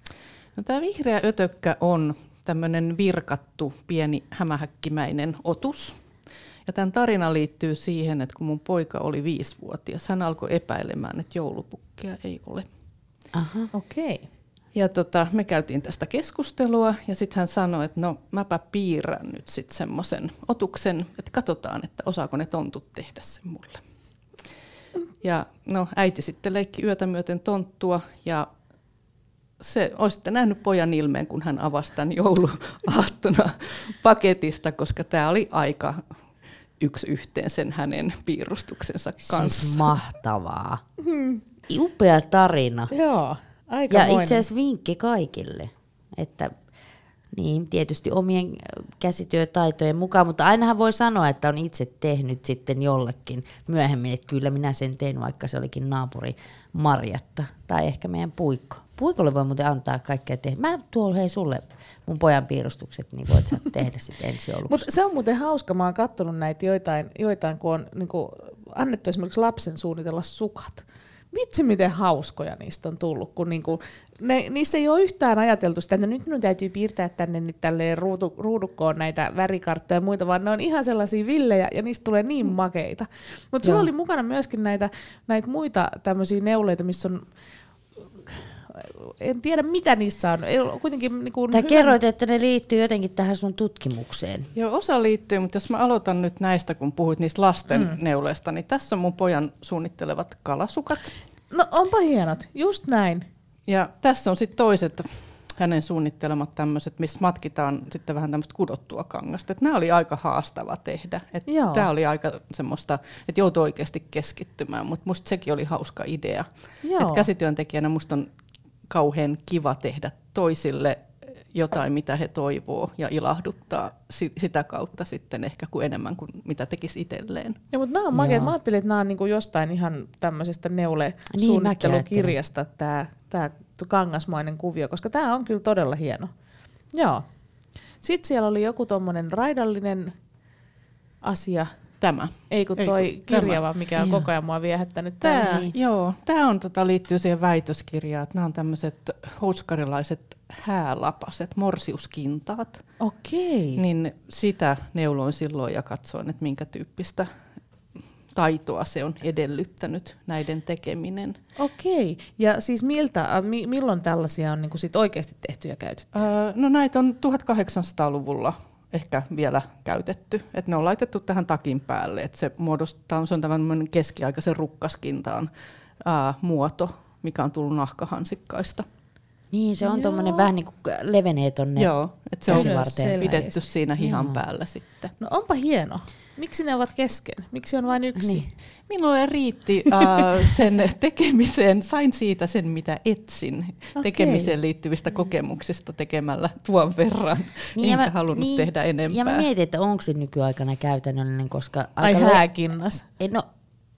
Speaker 1: No, tämä vihreä ötökkä on tämmöinen virkattu, pieni hämähäkkimäinen otus. Ja tämän tarina liittyy siihen, että kun mun poika oli viisivuotias, hän alkoi epäilemään, että joulupukkia ei ole.
Speaker 3: Aha. Okei. Okay.
Speaker 1: Ja tota, me käytiin tästä keskustelua ja sitten hän sanoi, että no mäpä piirrän nyt sitten semmoisen otuksen, että katsotaan, että osaako ne tontut tehdä sen mulle. Ja no äiti sitten leikki yötä myöten tonttua ja se olisitte nähnyt pojan ilmeen, kun hän avasi tämän jouluaattona paketista, koska tämä oli aika yksi yhteen sen hänen piirustuksensa kanssa.
Speaker 4: Siis mahtavaa. Hmm. Upea tarina.
Speaker 3: Joo, aika
Speaker 4: Ja itse asiassa vinkki kaikille, että niin, tietysti omien käsityötaitojen mukaan, mutta ainahan voi sanoa, että on itse tehnyt sitten jollekin myöhemmin, että kyllä minä sen tein, vaikka se olikin naapuri Marjatta tai ehkä meidän Puikko. Puikolle voi muuten antaa kaikkea tehdä. Mä tuon hei sulle mun pojan piirustukset, niin voit sä tehdä sitten ensi jouluksi.
Speaker 3: Mutta se on muuten hauska, mä oon kattonut näitä joitain, joitain kun on niin kun annettu esimerkiksi lapsen suunnitella sukat. Vitsi, miten hauskoja niistä on tullut, kun niinku, ne, niissä ei ole yhtään ajateltu sitä, että nyt minun täytyy piirtää tänne nyt tälleen ruudu, ruudukkoon näitä värikarttoja ja muita, vaan ne on ihan sellaisia villejä ja niistä tulee niin mm. makeita. Mutta sulla oli mukana myöskin näitä, näitä muita tämmöisiä neuleita, missä on en tiedä mitä niissä on. Ei kuitenkin niin kuin
Speaker 4: tai hyvän... kerroit, että ne liittyy jotenkin tähän sun tutkimukseen.
Speaker 1: Joo, osa liittyy, mutta jos mä aloitan nyt näistä, kun puhuit niistä lasten mm. neuleista, niin tässä on mun pojan suunnittelevat kalasukat.
Speaker 3: No onpa hienot, just näin.
Speaker 1: Ja tässä on sitten toiset hänen suunnittelemat tämmöiset, missä matkitaan sitten vähän tämmöistä kudottua kangasta. Että nämä oli aika haastava tehdä. Tämä oli aika semmoista, että joutui oikeasti keskittymään, mutta musta sekin oli hauska idea. Että käsityöntekijänä musta on kauhean kiva tehdä toisille jotain, mitä he toivoo ja ilahduttaa sitä kautta sitten ehkä kuin enemmän kuin mitä tekisi itselleen.
Speaker 3: Ja, mutta nämä on makeat. Mä ajattelin, että nämä on niinku jostain ihan tämmöisestä neule-suunnittelukirjasta niin, tämä, tämä kangasmainen kuvio, koska tämä on kyllä todella hieno. Joo. Sitten siellä oli joku tuommoinen raidallinen asia,
Speaker 1: tämä.
Speaker 3: Ei kun toi Ei, kun kirjava, tämä. mikä on joo. koko ajan mua viehättänyt. Tämä,
Speaker 1: niin. Joo, tämä on, tota, liittyy siihen väitöskirjaan, että nämä on tämmöiset houskarilaiset häälapaset, morsiuskintaat.
Speaker 3: Okei.
Speaker 1: Niin sitä neuloin silloin ja katsoin, että minkä tyyppistä taitoa se on edellyttänyt näiden tekeminen.
Speaker 3: Okei. Ja siis miltä, mi, milloin tällaisia on niin sit oikeasti tehty ja käytetty?
Speaker 1: Öö, no näitä on 1800-luvulla ehkä vielä käytetty. Et ne on laitettu tähän takin päälle, että se muodostaa, se on tämmöinen keskiaikaisen rukkaskintaan ää, muoto, mikä on tullut nahkahansikkaista.
Speaker 4: Niin, se on tuommoinen vähän niin kuin levenee tonne
Speaker 1: Joo, että se on pidetty siinä hihan Joo. päällä sitten.
Speaker 3: No onpa hieno. Miksi ne ovat kesken? Miksi on vain yksi? Niin.
Speaker 1: Minulle riitti uh, sen tekemiseen, sain siitä sen mitä etsin okay. tekemiseen liittyvistä kokemuksista tekemällä tuon verran, niin enkä mä, halunnut niin, tehdä enempää.
Speaker 4: Ja mä mietin, että onko se nykyaikana käytännöllinen, koska...
Speaker 3: Ai aika hääkinnas.
Speaker 4: Le- no,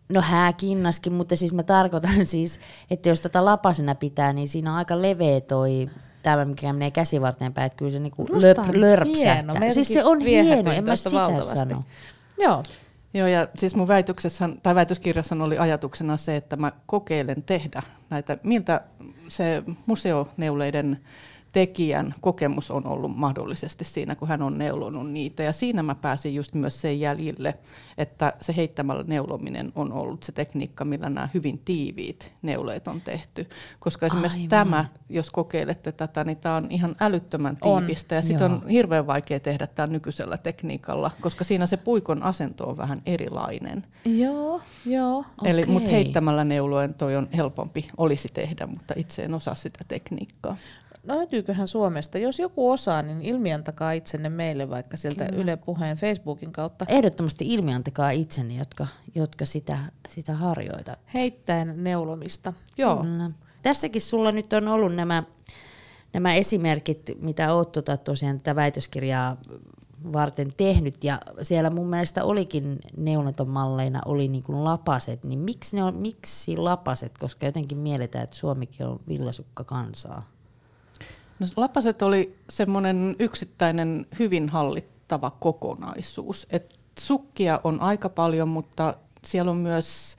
Speaker 4: no hääkinnaskin, mutta siis mä tarkoitan siis, että jos tota lapasena pitää, niin siinä on aika leveä toi tämä, mikä menee käsivarteen päin, että kyllä se niinku löp, lörpsähtää. Hieno. Siis se on hieno, en mä sitä valtavasti. sano.
Speaker 3: Joo.
Speaker 1: Joo, ja siis mun väitöksessä, tai väitöskirjassa oli ajatuksena se, että mä kokeilen tehdä näitä, miltä se museoneuleiden tekijän kokemus on ollut mahdollisesti siinä, kun hän on neulonut niitä. Ja siinä mä pääsin just myös sen jäljille, että se heittämällä neulominen on ollut se tekniikka, millä nämä hyvin tiiviit neuleet on tehty. Koska esimerkiksi Aivan. tämä, jos kokeilette tätä, niin tämä on ihan älyttömän tiivistä. On, ja sitten on hirveän vaikea tehdä tämä nykyisellä tekniikalla, koska siinä se puikon asento on vähän erilainen.
Speaker 3: Joo, joo.
Speaker 1: Eli
Speaker 3: okay.
Speaker 1: mut heittämällä neuloen toi on helpompi olisi tehdä, mutta itse en osaa sitä tekniikkaa.
Speaker 3: Löytyyköhän Suomesta? Jos joku osaa, niin ilmiantakaa itsenne meille vaikka sieltä Kyllä. Yle Puheen Facebookin kautta.
Speaker 4: Ehdottomasti ilmiantakaa itsenne, jotka, jotka sitä, sitä harjoitat.
Speaker 3: Heittäen neulomista. Joo. Kyllä.
Speaker 4: Tässäkin sulla nyt on ollut nämä, nämä esimerkit, mitä oot tota, tosiaan tätä väitöskirjaa varten tehnyt ja siellä mun mielestä olikin neunaton malleina oli niin kuin lapaset, niin miksi, ne on, miksi lapaset, koska jotenkin mielletään, että Suomikin on villasukka kansaa?
Speaker 1: No, lapaset oli semmoinen yksittäinen hyvin hallittava kokonaisuus. Et sukkia on aika paljon, mutta siellä on myös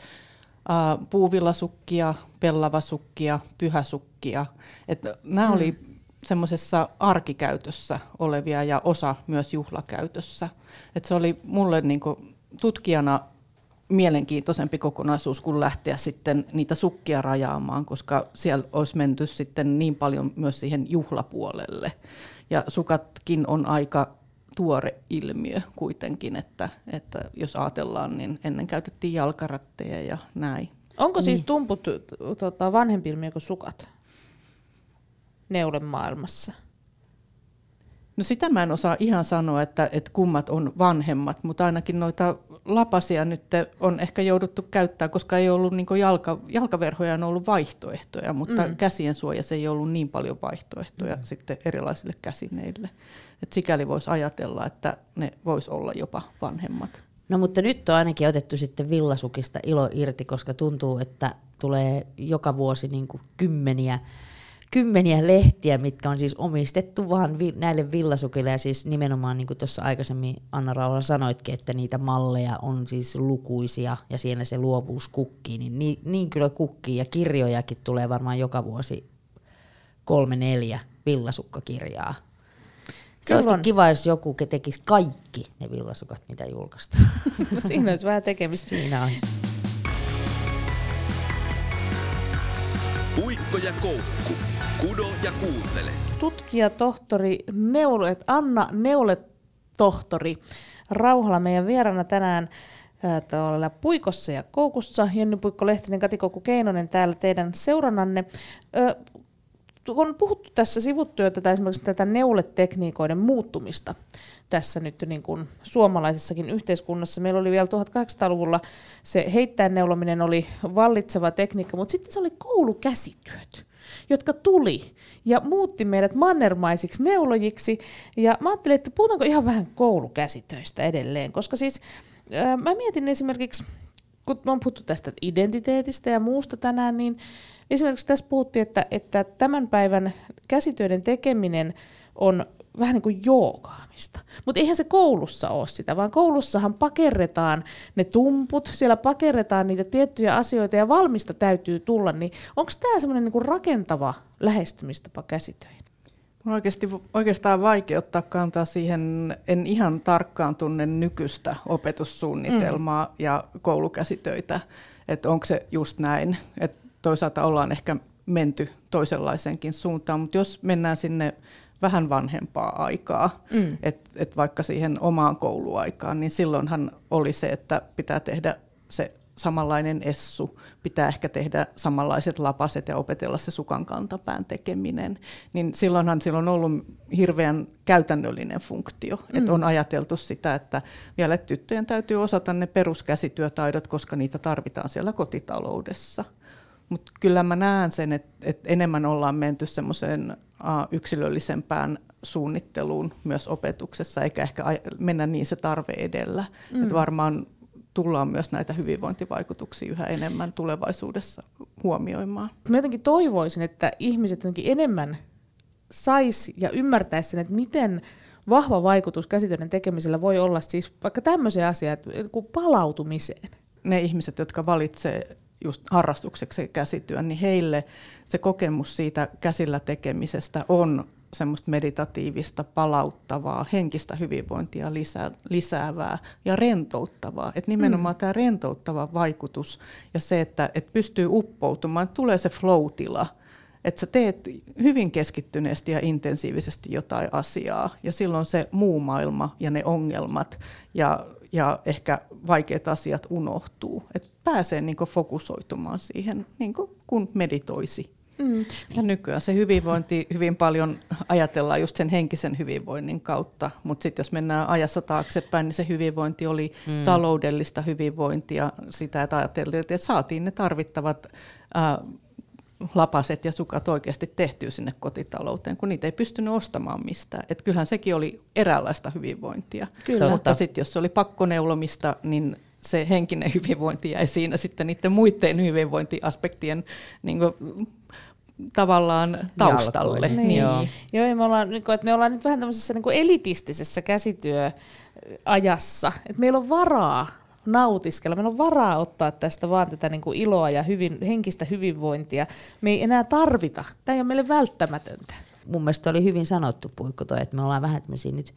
Speaker 1: äh, puuvillasukkia, pellavasukkia, pyhäsukkia. Et nämä mm. oli semmoisessa arkikäytössä olevia ja osa myös juhlakäytössä. Et se oli mulle niinku tutkijana mielenkiintoisempi kokonaisuus kuin lähteä sitten niitä sukkia rajaamaan, koska siellä olisi menty sitten niin paljon myös siihen juhlapuolelle. Ja sukatkin on aika tuore ilmiö kuitenkin, että, että jos ajatellaan, niin ennen käytettiin jalkaratteja ja näin.
Speaker 3: Onko siis niin. tumput tota, vanhempi ilmiö kuin sukat neulen maailmassa?
Speaker 1: No sitä mä en osaa ihan sanoa, että, että kummat on vanhemmat, mutta ainakin noita lapasia nyt on ehkä jouduttu käyttää, koska ei ollut niin jalka, jalkaverhoja on ollut vaihtoehtoja, mutta mm. käsien suojassa ei ollut niin paljon vaihtoehtoja mm. sitten erilaisille käsineille. Et sikäli voisi ajatella, että ne vois olla jopa vanhemmat.
Speaker 4: No mutta nyt on ainakin otettu sitten villasukista ilo irti, koska tuntuu, että tulee joka vuosi niin kuin kymmeniä kymmeniä lehtiä, mitkä on siis omistettu vaan vi- näille villasukille. Ja siis nimenomaan, niin kuin tuossa aikaisemmin Anna Rauha sanoitkin, että niitä malleja on siis lukuisia ja siinä se luovuus kukkii. Niin, niin, niin kyllä kukkii ja kirjojakin tulee varmaan joka vuosi kolme neljä villasukkakirjaa. Se olisi kiva, jos joku tekisi kaikki ne villasukat, mitä julkaistaan.
Speaker 3: No siinä olisi vähän tekemistä.
Speaker 4: Siinä olisi.
Speaker 2: Puikko ja koukku. Kudo ja kuuntele.
Speaker 3: Tutkija tohtori Neulet, Anna Neulet tohtori Rauhala meidän vieraana tänään tuolla Puikossa ja Koukussa. Jenny Puikko Lehtinen, Kati Koukku Keinonen täällä teidän seurannanne. On puhuttu tässä sivutyötä tai esimerkiksi tätä neuletekniikoiden muuttumista tässä nyt niin kuin suomalaisessakin yhteiskunnassa. Meillä oli vielä 1800-luvulla se heittäen neulominen oli vallitseva tekniikka, mutta sitten se oli koulukäsityöt jotka tuli ja muutti meidät mannermaisiksi neulojiksi. Ja mä ajattelin, että puhutaanko ihan vähän koulukäsitöistä edelleen, koska siis ää, mä mietin esimerkiksi, kun on puhuttu tästä identiteetistä ja muusta tänään, niin esimerkiksi tässä puhuttiin, että, että tämän päivän käsitöiden tekeminen on vähän niin kuin joogaamista. Mutta eihän se koulussa ole sitä, vaan koulussahan pakerretaan ne tumput, siellä pakerretaan niitä tiettyjä asioita ja valmista täytyy tulla. Niin onko tämä semmoinen niin rakentava lähestymistapa käsitöihin?
Speaker 1: Oikeasti, oikeastaan vaikea ottaa kantaa siihen, en ihan tarkkaan tunne nykyistä opetussuunnitelmaa mm. ja koulukäsitöitä, että onko se just näin. Et toisaalta ollaan ehkä menty toisenlaiseenkin suuntaan, mutta jos mennään sinne vähän vanhempaa aikaa, mm. että et vaikka siihen omaan kouluaikaan, niin silloinhan oli se, että pitää tehdä se samanlainen essu, pitää ehkä tehdä samanlaiset lapaset ja opetella se sukan kantapään tekeminen, niin silloinhan sillä on ollut hirveän käytännöllinen funktio. Mm. Että on ajateltu sitä, että vielä tyttöjen täytyy osata ne peruskäsityötaidot, koska niitä tarvitaan siellä kotitaloudessa. Mutta kyllä mä näen sen, että, että enemmän ollaan menty semmoiseen yksilöllisempään suunnitteluun myös opetuksessa, eikä ehkä mennä niin se tarve edellä. Mm. Että varmaan tullaan myös näitä hyvinvointivaikutuksia yhä enemmän tulevaisuudessa huomioimaan.
Speaker 3: Mä jotenkin toivoisin, että ihmiset jotenkin enemmän sais ja ymmärtäisi sen, että miten vahva vaikutus käsitöiden tekemisellä voi olla siis vaikka tämmöisiä asioita kuin palautumiseen.
Speaker 1: Ne ihmiset, jotka valitsee just harrastukseksi käsityön, niin heille se kokemus siitä käsillä tekemisestä on semmoista meditatiivista, palauttavaa, henkistä hyvinvointia lisää, lisäävää ja rentouttavaa. Et nimenomaan mm. tämä rentouttava vaikutus ja se, että et pystyy uppoutumaan, että tulee se flow-tila, että sä teet hyvin keskittyneesti ja intensiivisesti jotain asiaa ja silloin se muu maailma ja ne ongelmat ja, ja ehkä vaikeat asiat unohtuu. Et pääsee niin fokusoitumaan siihen, niin kun meditoisi. Mm. Ja nykyään se hyvinvointi hyvin paljon ajatellaan just sen henkisen hyvinvoinnin kautta, mutta sitten jos mennään ajassa taaksepäin, niin se hyvinvointi oli mm. taloudellista hyvinvointia, sitä, että ajateltiin, että saatiin ne tarvittavat ää, lapaset ja sukat oikeasti tehtyä sinne kotitalouteen, kun niitä ei pystynyt ostamaan mistään. Et kyllähän sekin oli eräänlaista hyvinvointia. Kyllä. Mutta sitten jos se oli pakkoneulomista, niin se henkinen hyvinvointi jäi siinä sitten niiden muiden hyvinvointiaspektien niin kuin, tavallaan taustalle.
Speaker 3: Niin. Niin. Joo. Joo, ja me ollaan, niin kuin, että me ollaan nyt vähän tämmöisessä niin kuin elitistisessä käsityöajassa, että meillä on varaa nautiskella. Meillä on varaa ottaa tästä vaan tätä niin kuin iloa ja hyvin, henkistä hyvinvointia. Me ei enää tarvita. Tämä ei ole meille välttämätöntä.
Speaker 4: Mun mielestä oli hyvin sanottu Puikko toi, että me ollaan vähän tämmöisiä nyt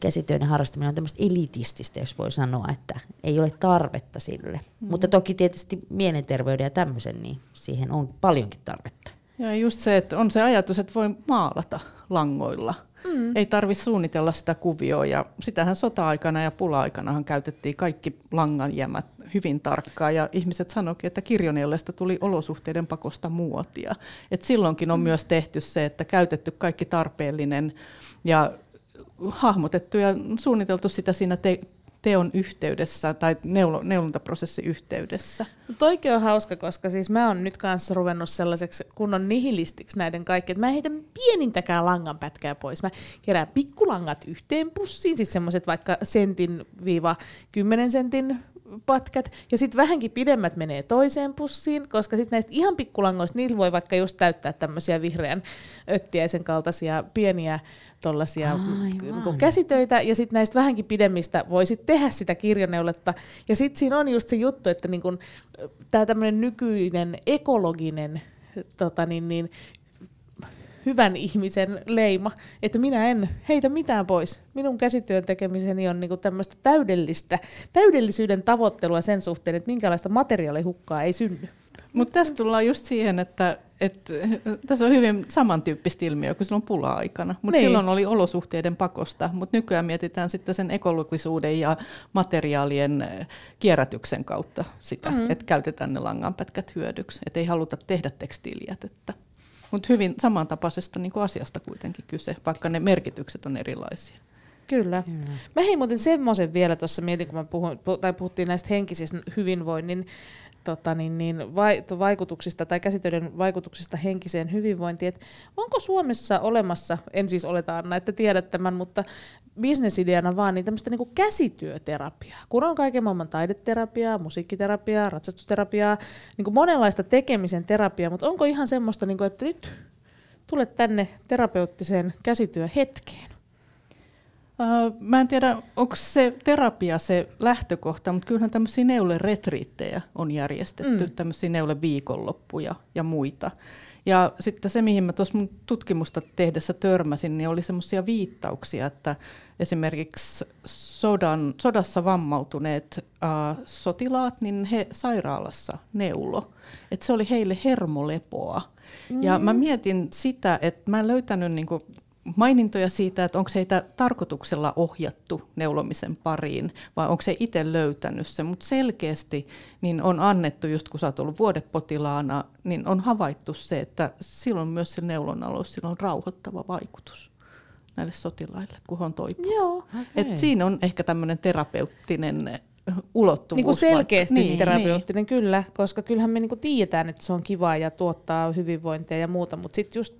Speaker 4: käsityöiden harrastaminen on tämmöistä elitististä, jos voi sanoa, että ei ole tarvetta sille. Mm. Mutta toki tietysti mielenterveyden ja tämmöisen, niin siihen on paljonkin tarvetta.
Speaker 1: Ja just se, että on se ajatus, että voi maalata langoilla. Mm. Ei tarvitse suunnitella sitä kuvioa ja sitähän sota-aikana ja pula-aikanahan käytettiin kaikki langanjämät hyvin tarkkaan ja ihmiset sanoivat, että kirjoneulesta tuli olosuhteiden pakosta muotia. Et silloinkin on mm. myös tehty se, että käytetty kaikki tarpeellinen ja hahmotettu ja suunniteltu sitä siinä te- teon yhteydessä tai neulo- neulontaprosessin yhteydessä.
Speaker 3: No toikin on hauska, koska siis mä oon nyt kanssa ruvennut sellaiseksi kunnon nihilistiksi näiden kaikkien, että mä heitän pienintäkään langanpätkää pois. Mä kerään pikkulangat yhteen pussiin, siis semmoiset vaikka sentin viiva kymmenen sentin pätkät, ja sitten vähänkin pidemmät menee toiseen pussiin, koska sitten näistä ihan pikkulangoista, niillä voi vaikka just täyttää tämmöisiä vihreän öttiäisen kaltaisia pieniä tollaisia niin käsitöitä, ja sitten näistä vähänkin pidemmistä voi sitten tehdä sitä kirjaneuletta. Ja sitten siinä on just se juttu, että niin tämä tämmöinen nykyinen ekologinen tota niin, niin, hyvän ihmisen leima, että minä en heitä mitään pois. Minun käsityön tekemiseni on niinku tämmöistä täydellistä, täydellisyyden tavoittelua sen suhteen, että minkälaista materiaalihukkaa ei synny.
Speaker 1: Mutta tässä tullaan just siihen, että, että tässä on hyvin samantyyppistä ilmiö kuin silloin pula-aikana. Mutta niin. silloin oli olosuhteiden pakosta, mutta nykyään mietitään sitten sen ekologisuuden ja materiaalien kierrätyksen kautta sitä, mm. että käytetään ne langanpätkät hyödyksi. Että ei haluta tehdä tekstiilijätettä. Mutta hyvin samantapaisesta niin asiasta kuitenkin kyse, vaikka ne merkitykset on erilaisia.
Speaker 3: Kyllä. Kyllä. Mä hei muuten semmoisen vielä tuossa mietin, kun mä puhun, tai puhuttiin näistä henkisistä hyvinvoinnin tota, niin, niin, vai, vaikutuksista tai käsitöiden vaikutuksista henkiseen hyvinvointiin. Et onko Suomessa olemassa, en siis oleta Anna, että tiedät tämän, mutta bisnesideana vaan niin tämmöistä niin käsityöterapiaa. Kun on kaiken maailman taideterapiaa, musiikkiterapiaa, ratsastusterapiaa, niin kuin monenlaista tekemisen terapiaa, mutta onko ihan semmoista, niin kuin, että nyt tulet tänne terapeuttiseen käsityöhetkeen?
Speaker 1: Mä en tiedä, onko se terapia se lähtökohta, mutta kyllähän tämmöisiä neuleretriittejä on järjestetty, mm. tämmöisiä neuleviikonloppuja ja muita. Ja sitten se, mihin mä tuossa mun tutkimusta tehdessä törmäsin, niin oli semmoisia viittauksia, että esimerkiksi sodan, sodassa vammautuneet äh, sotilaat, niin he sairaalassa neulo. Että se oli heille hermolepoa. Mm. Ja mä mietin sitä, että mä en löytänyt niinku mainintoja siitä, että onko heitä tarkoituksella ohjattu neulomisen pariin, vai onko se itse löytänyt sen, mutta selkeästi niin on annettu, just kun sä oot ollut vuodepotilaana, niin on havaittu se, että silloin myös se neulonalous, sillä on rauhoittava vaikutus näille sotilaille, kun on toipunut. Joo, okay. Et siinä on ehkä tämmöinen terapeuttinen ulottuvuus.
Speaker 3: Niin kuin selkeästi niin, terapeuttinen, niin. kyllä, koska kyllähän me niinku tiedetään, että se on kiva ja tuottaa hyvinvointia ja muuta, mutta sitten just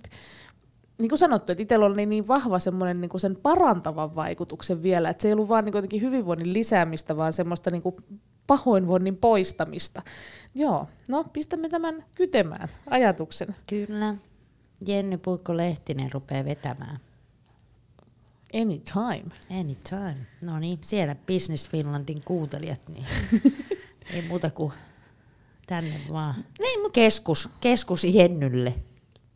Speaker 3: niin kuin sanottu, että itsellä oli niin vahva semmoinen niin sen parantavan vaikutuksen vielä, että se ei ollut vaan niin jotenkin hyvinvoinnin lisäämistä, vaan semmoista niin kuin pahoinvoinnin poistamista. Joo, no pistämme tämän kytemään ajatuksen.
Speaker 4: Kyllä. Jenny Puikko-Lehtinen rupeaa vetämään.
Speaker 3: Anytime.
Speaker 4: Anytime. No niin, siellä Business Finlandin kuuntelijat, niin ei muuta kuin tänne vaan. Niin, mutta... keskus, keskus Jennylle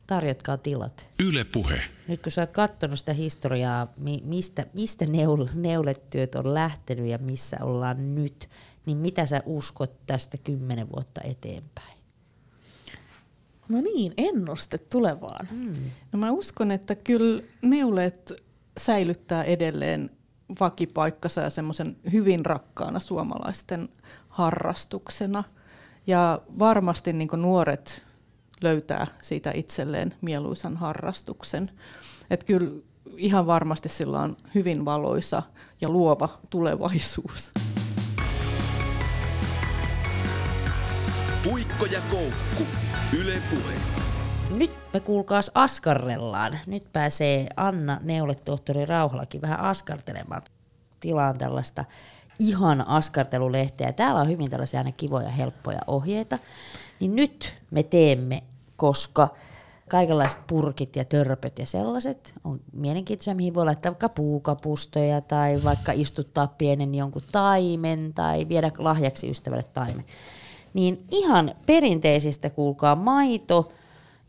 Speaker 4: tarjotkaa tilat.
Speaker 2: Yle puhe.
Speaker 4: Nyt kun sä oot katsonut sitä historiaa, mistä, mistä neul, neuletyöt on lähtenyt ja missä ollaan nyt, niin mitä sä uskot tästä kymmenen vuotta eteenpäin?
Speaker 3: No niin, ennuste tulevaan. Hmm.
Speaker 1: No mä uskon, että kyllä neulet säilyttää edelleen vakipaikkansa ja semmoisen hyvin rakkaana suomalaisten harrastuksena. Ja varmasti niin nuoret löytää siitä itselleen mieluisan harrastuksen. Että kyllä ihan varmasti sillä on hyvin valoisa ja luova tulevaisuus.
Speaker 2: Puikko ja koukku. Yle Puhe.
Speaker 4: Nyt me kuulkaas askarrellaan. Nyt pääsee Anna Neule, tohtori Rauhalakin vähän askartelemaan. Tilaan tällaista ihan askartelulehteä. Täällä on hyvin tällaisia aina kivoja, helppoja ohjeita. Niin nyt me teemme, koska kaikenlaiset purkit ja törpöt ja sellaiset on mielenkiintoisia, mihin voi laittaa vaikka puukapustoja tai vaikka istuttaa pienen jonkun taimen tai viedä lahjaksi ystävälle taimen. Niin ihan perinteisistä kuulkaa maito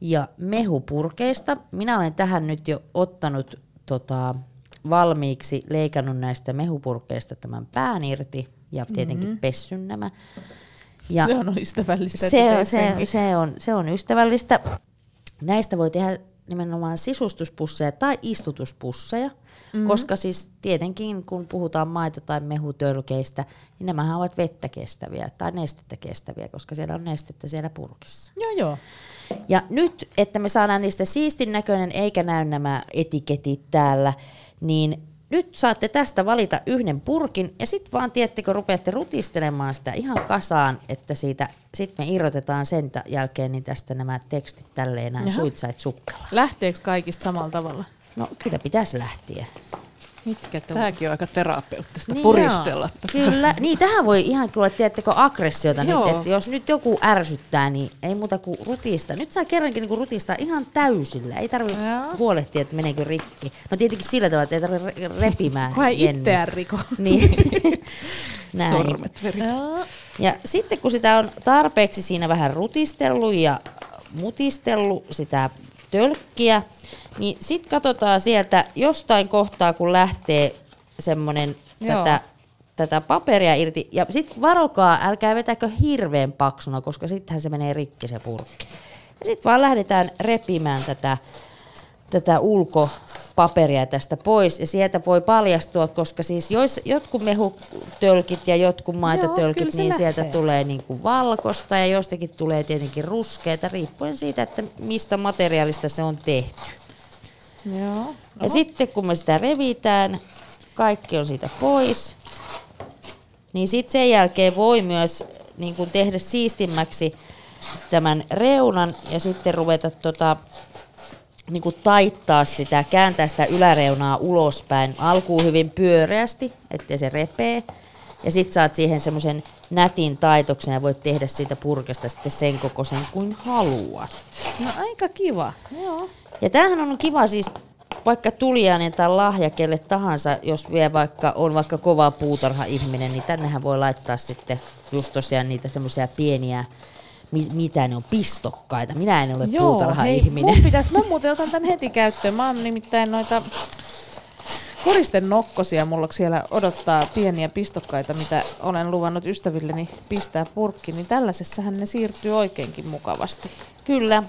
Speaker 4: ja mehupurkeista. Minä olen tähän nyt jo ottanut tota, valmiiksi leikannut näistä mehupurkeista tämän pään irti ja tietenkin mm-hmm. pessyn nämä.
Speaker 3: Ja se on ystävällistä.
Speaker 4: Se, on, se, se, on, se on ystävällistä. Näistä voi tehdä nimenomaan sisustuspusseja tai istutuspusseja, mm-hmm. koska siis tietenkin kun puhutaan maito- tai mehutölkeistä, niin nämähän ovat vettä kestäviä tai nestettä kestäviä, koska siellä on nestettä siellä purkissa.
Speaker 3: Joo, joo.
Speaker 4: Ja nyt, että me saadaan niistä siistin näköinen eikä näy nämä etiketit täällä, niin nyt saatte tästä valita yhden purkin ja sitten vaan, tiettekö, rupeatte rutistelemaan sitä ihan kasaan, että siitä, sitten me irrotetaan sen jälkeen niin tästä nämä tekstit tälleen näin suitsait sukkella.
Speaker 3: Lähteekö kaikista samalla tavalla?
Speaker 4: No kyllä pitäisi lähteä.
Speaker 3: Mitkä
Speaker 1: Tämäkin on aika terapeuttista niin puristella.
Speaker 4: Joo, kyllä, niin tähän voi ihan kuulla, tiedättekö, aggressiota nyt, että jos nyt joku ärsyttää, niin ei muuta kuin rutista. Nyt saa kerrankin niin rutista ihan täysillä, ei tarvitse huolehtia, että meneekö rikki. No tietenkin sillä tavalla, että ei tarvitse repimään.
Speaker 3: Kun ei itseään riko.
Speaker 4: Niin.
Speaker 1: Näin. Sormet veri.
Speaker 4: Ja sitten kun sitä on tarpeeksi siinä vähän rutistellut ja mutistellut sitä tölkkiä, niin sitten katsotaan sieltä jostain kohtaa, kun lähtee semmoinen tätä, tätä paperia irti. Ja sitten varokaa, älkää vetäkö hirveän paksuna, koska sittenhän se menee rikki se purkki. Ja sitten vaan lähdetään repimään tätä, tätä ulkopaperia tästä pois. Ja sieltä voi paljastua, koska siis jos, jotkut mehutölkit ja jotkut maitotölkit, Joo, niin lähtee. sieltä tulee niin kuin valkosta ja jostakin tulee tietenkin ruskeita, riippuen siitä, että mistä materiaalista se on tehty.
Speaker 3: Joo.
Speaker 4: Ja sitten kun me sitä revitään, kaikki on siitä pois, niin sitten sen jälkeen voi myös niin kun tehdä siistimmäksi tämän reunan ja sitten ruveta tota, niin kuin taittaa sitä, kääntää sitä yläreunaa ulospäin. Alkuun hyvin pyöreästi, ettei se repee. Ja sitten saat siihen semmoisen nätin taitoksen ja voit tehdä siitä purkesta sitten sen kokoisen kuin haluat.
Speaker 3: No aika kiva, joo.
Speaker 4: Ja tämähän on kiva siis vaikka tulijainen tai lahja kelle tahansa, jos vie vaikka, on vaikka kova puutarha-ihminen, niin tännehän voi laittaa sitten just tosiaan niitä semmoisia pieniä mitä ne on, pistokkaita. Minä en ole puutarha-ihminen.
Speaker 3: Mun pitäisi, mä muuten otan tämän heti käyttöön. Mä oon nimittäin noita koristen nokkosia. Mulla siellä odottaa pieniä pistokkaita, mitä olen luvannut ystävilleni pistää purkki. Niin tällaisessahan ne siirtyy oikeinkin mukavasti.
Speaker 4: Kyllä.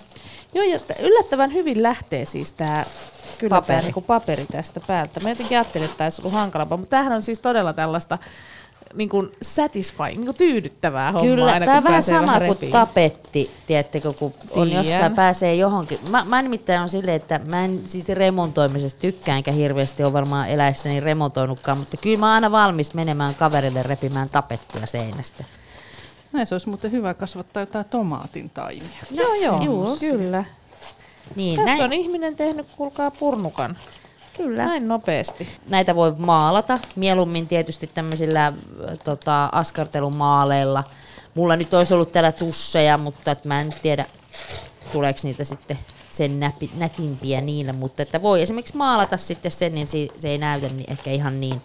Speaker 3: Joo, ja yllättävän hyvin lähtee siis tämä kyllä paperi. Tämä, niin paperi tästä päältä. Mä jotenkin ajattelin, että tämä olisi ollut hankalampaa, mutta tämähän on siis todella tällaista niin kuin satisfying, niin kuin tyydyttävää hommaa
Speaker 4: Kyllä,
Speaker 3: aina,
Speaker 4: tämä
Speaker 3: on
Speaker 4: vähän sama
Speaker 3: vähän
Speaker 4: kuin tapetti, tiedättekö, kun on Tien. jossain pääsee johonkin. Mä, mä nimittäin on silleen, että mä en siis remontoimisesta tykkää, enkä hirveästi ole varmaan eläessäni remontoinutkaan, mutta kyllä mä oon aina valmis menemään kaverille repimään tapettia seinästä.
Speaker 1: Näin se olisi muuten hyvä kasvattaa jotain tomaatin taimia.
Speaker 3: Joo, joo, joo kyllä. Niin, Tässä näin. on ihminen tehnyt, kuulkaa, purnukan. Kyllä. Näin nopeasti.
Speaker 4: Näitä voi maalata, mieluummin tietysti tämmöisillä tota, askartelumaaleilla. Mulla nyt olisi ollut täällä tusseja, mutta et mä en tiedä, tuleeko niitä sitten sen näpi, nätimpiä niillä, mutta että voi esimerkiksi maalata sitten sen, niin se, se ei näytä niin, ehkä ihan niin,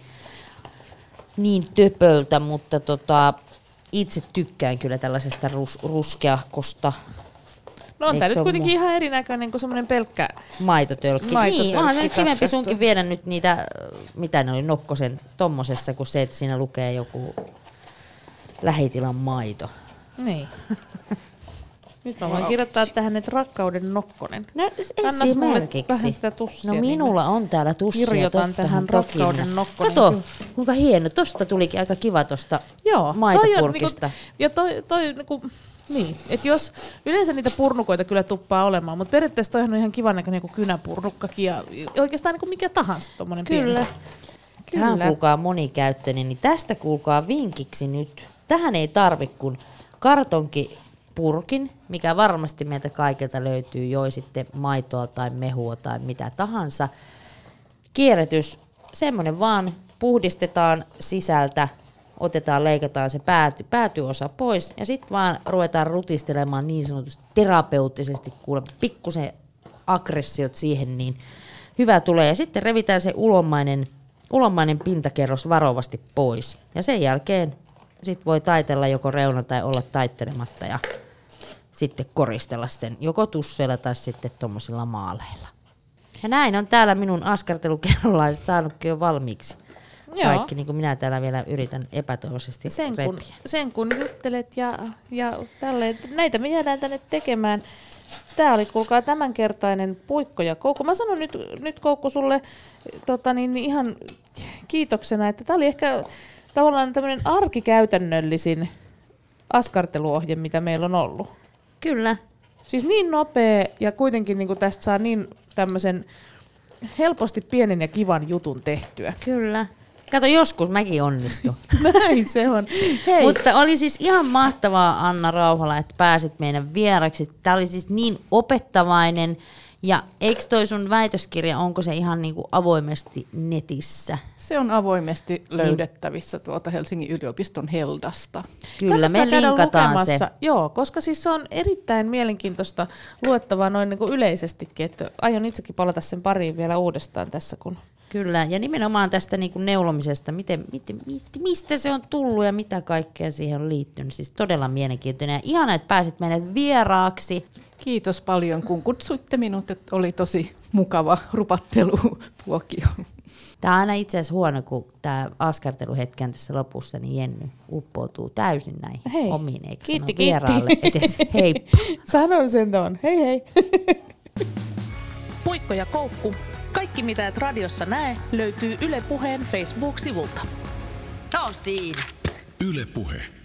Speaker 4: niin töpöltä, mutta tota, itse tykkään kyllä tällaisesta rus, ruskeakosta
Speaker 3: No on tämä nyt kuitenkin mu- ihan erinäköinen kuin semmoinen pelkkä
Speaker 4: maitotölkki. maitotölkki niin, onhan se nyt kivempi sunkin viedä nyt niitä, mitä ne oli Nokkosen tommosessa, kuin se, että siinä lukee joku lähitilan maito.
Speaker 3: Niin. Nyt mä voin kirjoittaa tähän, että rakkauden nokkonen.
Speaker 4: No esimerkiksi.
Speaker 3: Vähän sitä tussia.
Speaker 4: No niin minulla niin on täällä tussia.
Speaker 3: Kirjoitan tähän rakkauden nokkonen.
Speaker 4: Kato, kuinka hieno. Tosta tulikin aika kiva tosta Joo, maitopurkista. Toi on,
Speaker 3: niinku, ja toi, toi niinku, Niin, että jos yleensä niitä purnukoita kyllä tuppaa olemaan, mutta periaatteessa toihan on ihan kivan näköinen kuin kynäpurnukkakin ja oikeastaan niin kuin mikä tahansa tuommoinen
Speaker 4: Kyllä.
Speaker 3: pieni.
Speaker 4: Tämä on
Speaker 3: Kyllä.
Speaker 4: kuulkaa monikäyttöinen, niin tästä kuulkaa vinkiksi nyt. Tähän ei tarvi kuin kartonkipurkin, mikä varmasti meiltä kaikilta löytyy, joi sitten maitoa tai mehua tai mitä tahansa. Kierrätys, semmoinen vaan puhdistetaan sisältä, otetaan, leikataan se pääty, päätyosa pois ja sitten vaan ruvetaan rutistelemaan niin sanotusti terapeuttisesti, kuule pikkusen aggressiot siihen, niin hyvä tulee. Ja sitten revitään se ulomainen, ulomainen pintakerros varovasti pois. Ja sen jälkeen sit voi taitella joko reuna tai olla taittelematta ja sitten koristella sen joko tusseilla tai sitten tuommoisilla maaleilla. Ja näin on täällä minun askartelukerrolaiset saanutkin jo valmiiksi.
Speaker 3: Joo.
Speaker 4: Kaikki, niin kuin minä täällä vielä yritän epätoivoisesti
Speaker 3: Sen kun,
Speaker 4: repiä.
Speaker 3: sen kun juttelet ja, ja tälleen, näitä me jäädään tänne tekemään. Tämä oli, kuulkaa, tämänkertainen puikko ja koukku. Mä sanon nyt, nyt Koukku sulle tota, niin, niin ihan kiitoksena, että tämä oli ehkä tavallaan tämmöinen arkikäytännöllisin askarteluohje, mitä meillä on ollut.
Speaker 4: Kyllä.
Speaker 3: Siis niin nopea ja kuitenkin niin tästä saa niin tämmöisen helposti pienen ja kivan jutun tehtyä.
Speaker 4: Kyllä. Kato, joskus mäkin onnistun.
Speaker 3: Näin se on. Hei,
Speaker 4: Mutta oli siis ihan mahtavaa, Anna Rauhala, että pääsit meidän vieraksi. Tämä oli siis niin opettavainen. Ja eikö toi sun väitöskirja, onko se ihan niinku avoimesti netissä?
Speaker 1: Se on avoimesti löydettävissä tuolta Helsingin yliopiston Heldasta.
Speaker 4: Kyllä, me
Speaker 3: Kannattaa
Speaker 4: linkataan se.
Speaker 3: Joo, koska siis se on erittäin mielenkiintoista luettavaa noin niin kuin yleisestikin, että aion itsekin palata sen pariin vielä uudestaan tässä, kun
Speaker 4: Kyllä, ja nimenomaan tästä niinku neulomisesta, miten, miten, mistä, se on tullut ja mitä kaikkea siihen on liittynyt. Siis todella mielenkiintoinen ja ihana, että pääsit meille vieraaksi.
Speaker 1: Kiitos paljon, kun kutsuitte minut, että oli tosi mukava rupattelutuokio.
Speaker 4: Tämä on aina itse asiassa huono, kun tämä askarteluhetken tässä lopussa, niin Jenny uppoutuu täysin näihin
Speaker 3: Hei.
Speaker 4: omiin, eikä
Speaker 3: Kiitti,
Speaker 4: sano
Speaker 3: kiitti.
Speaker 4: vieraalle edes hei.
Speaker 3: sanon sen ton. Hei hei.
Speaker 5: Puikko ja koukku. Kaikki mitä et radiossa näe löytyy Yle Puheen Facebook-sivulta.
Speaker 4: Tämä on siinä.
Speaker 2: Yle Puhe.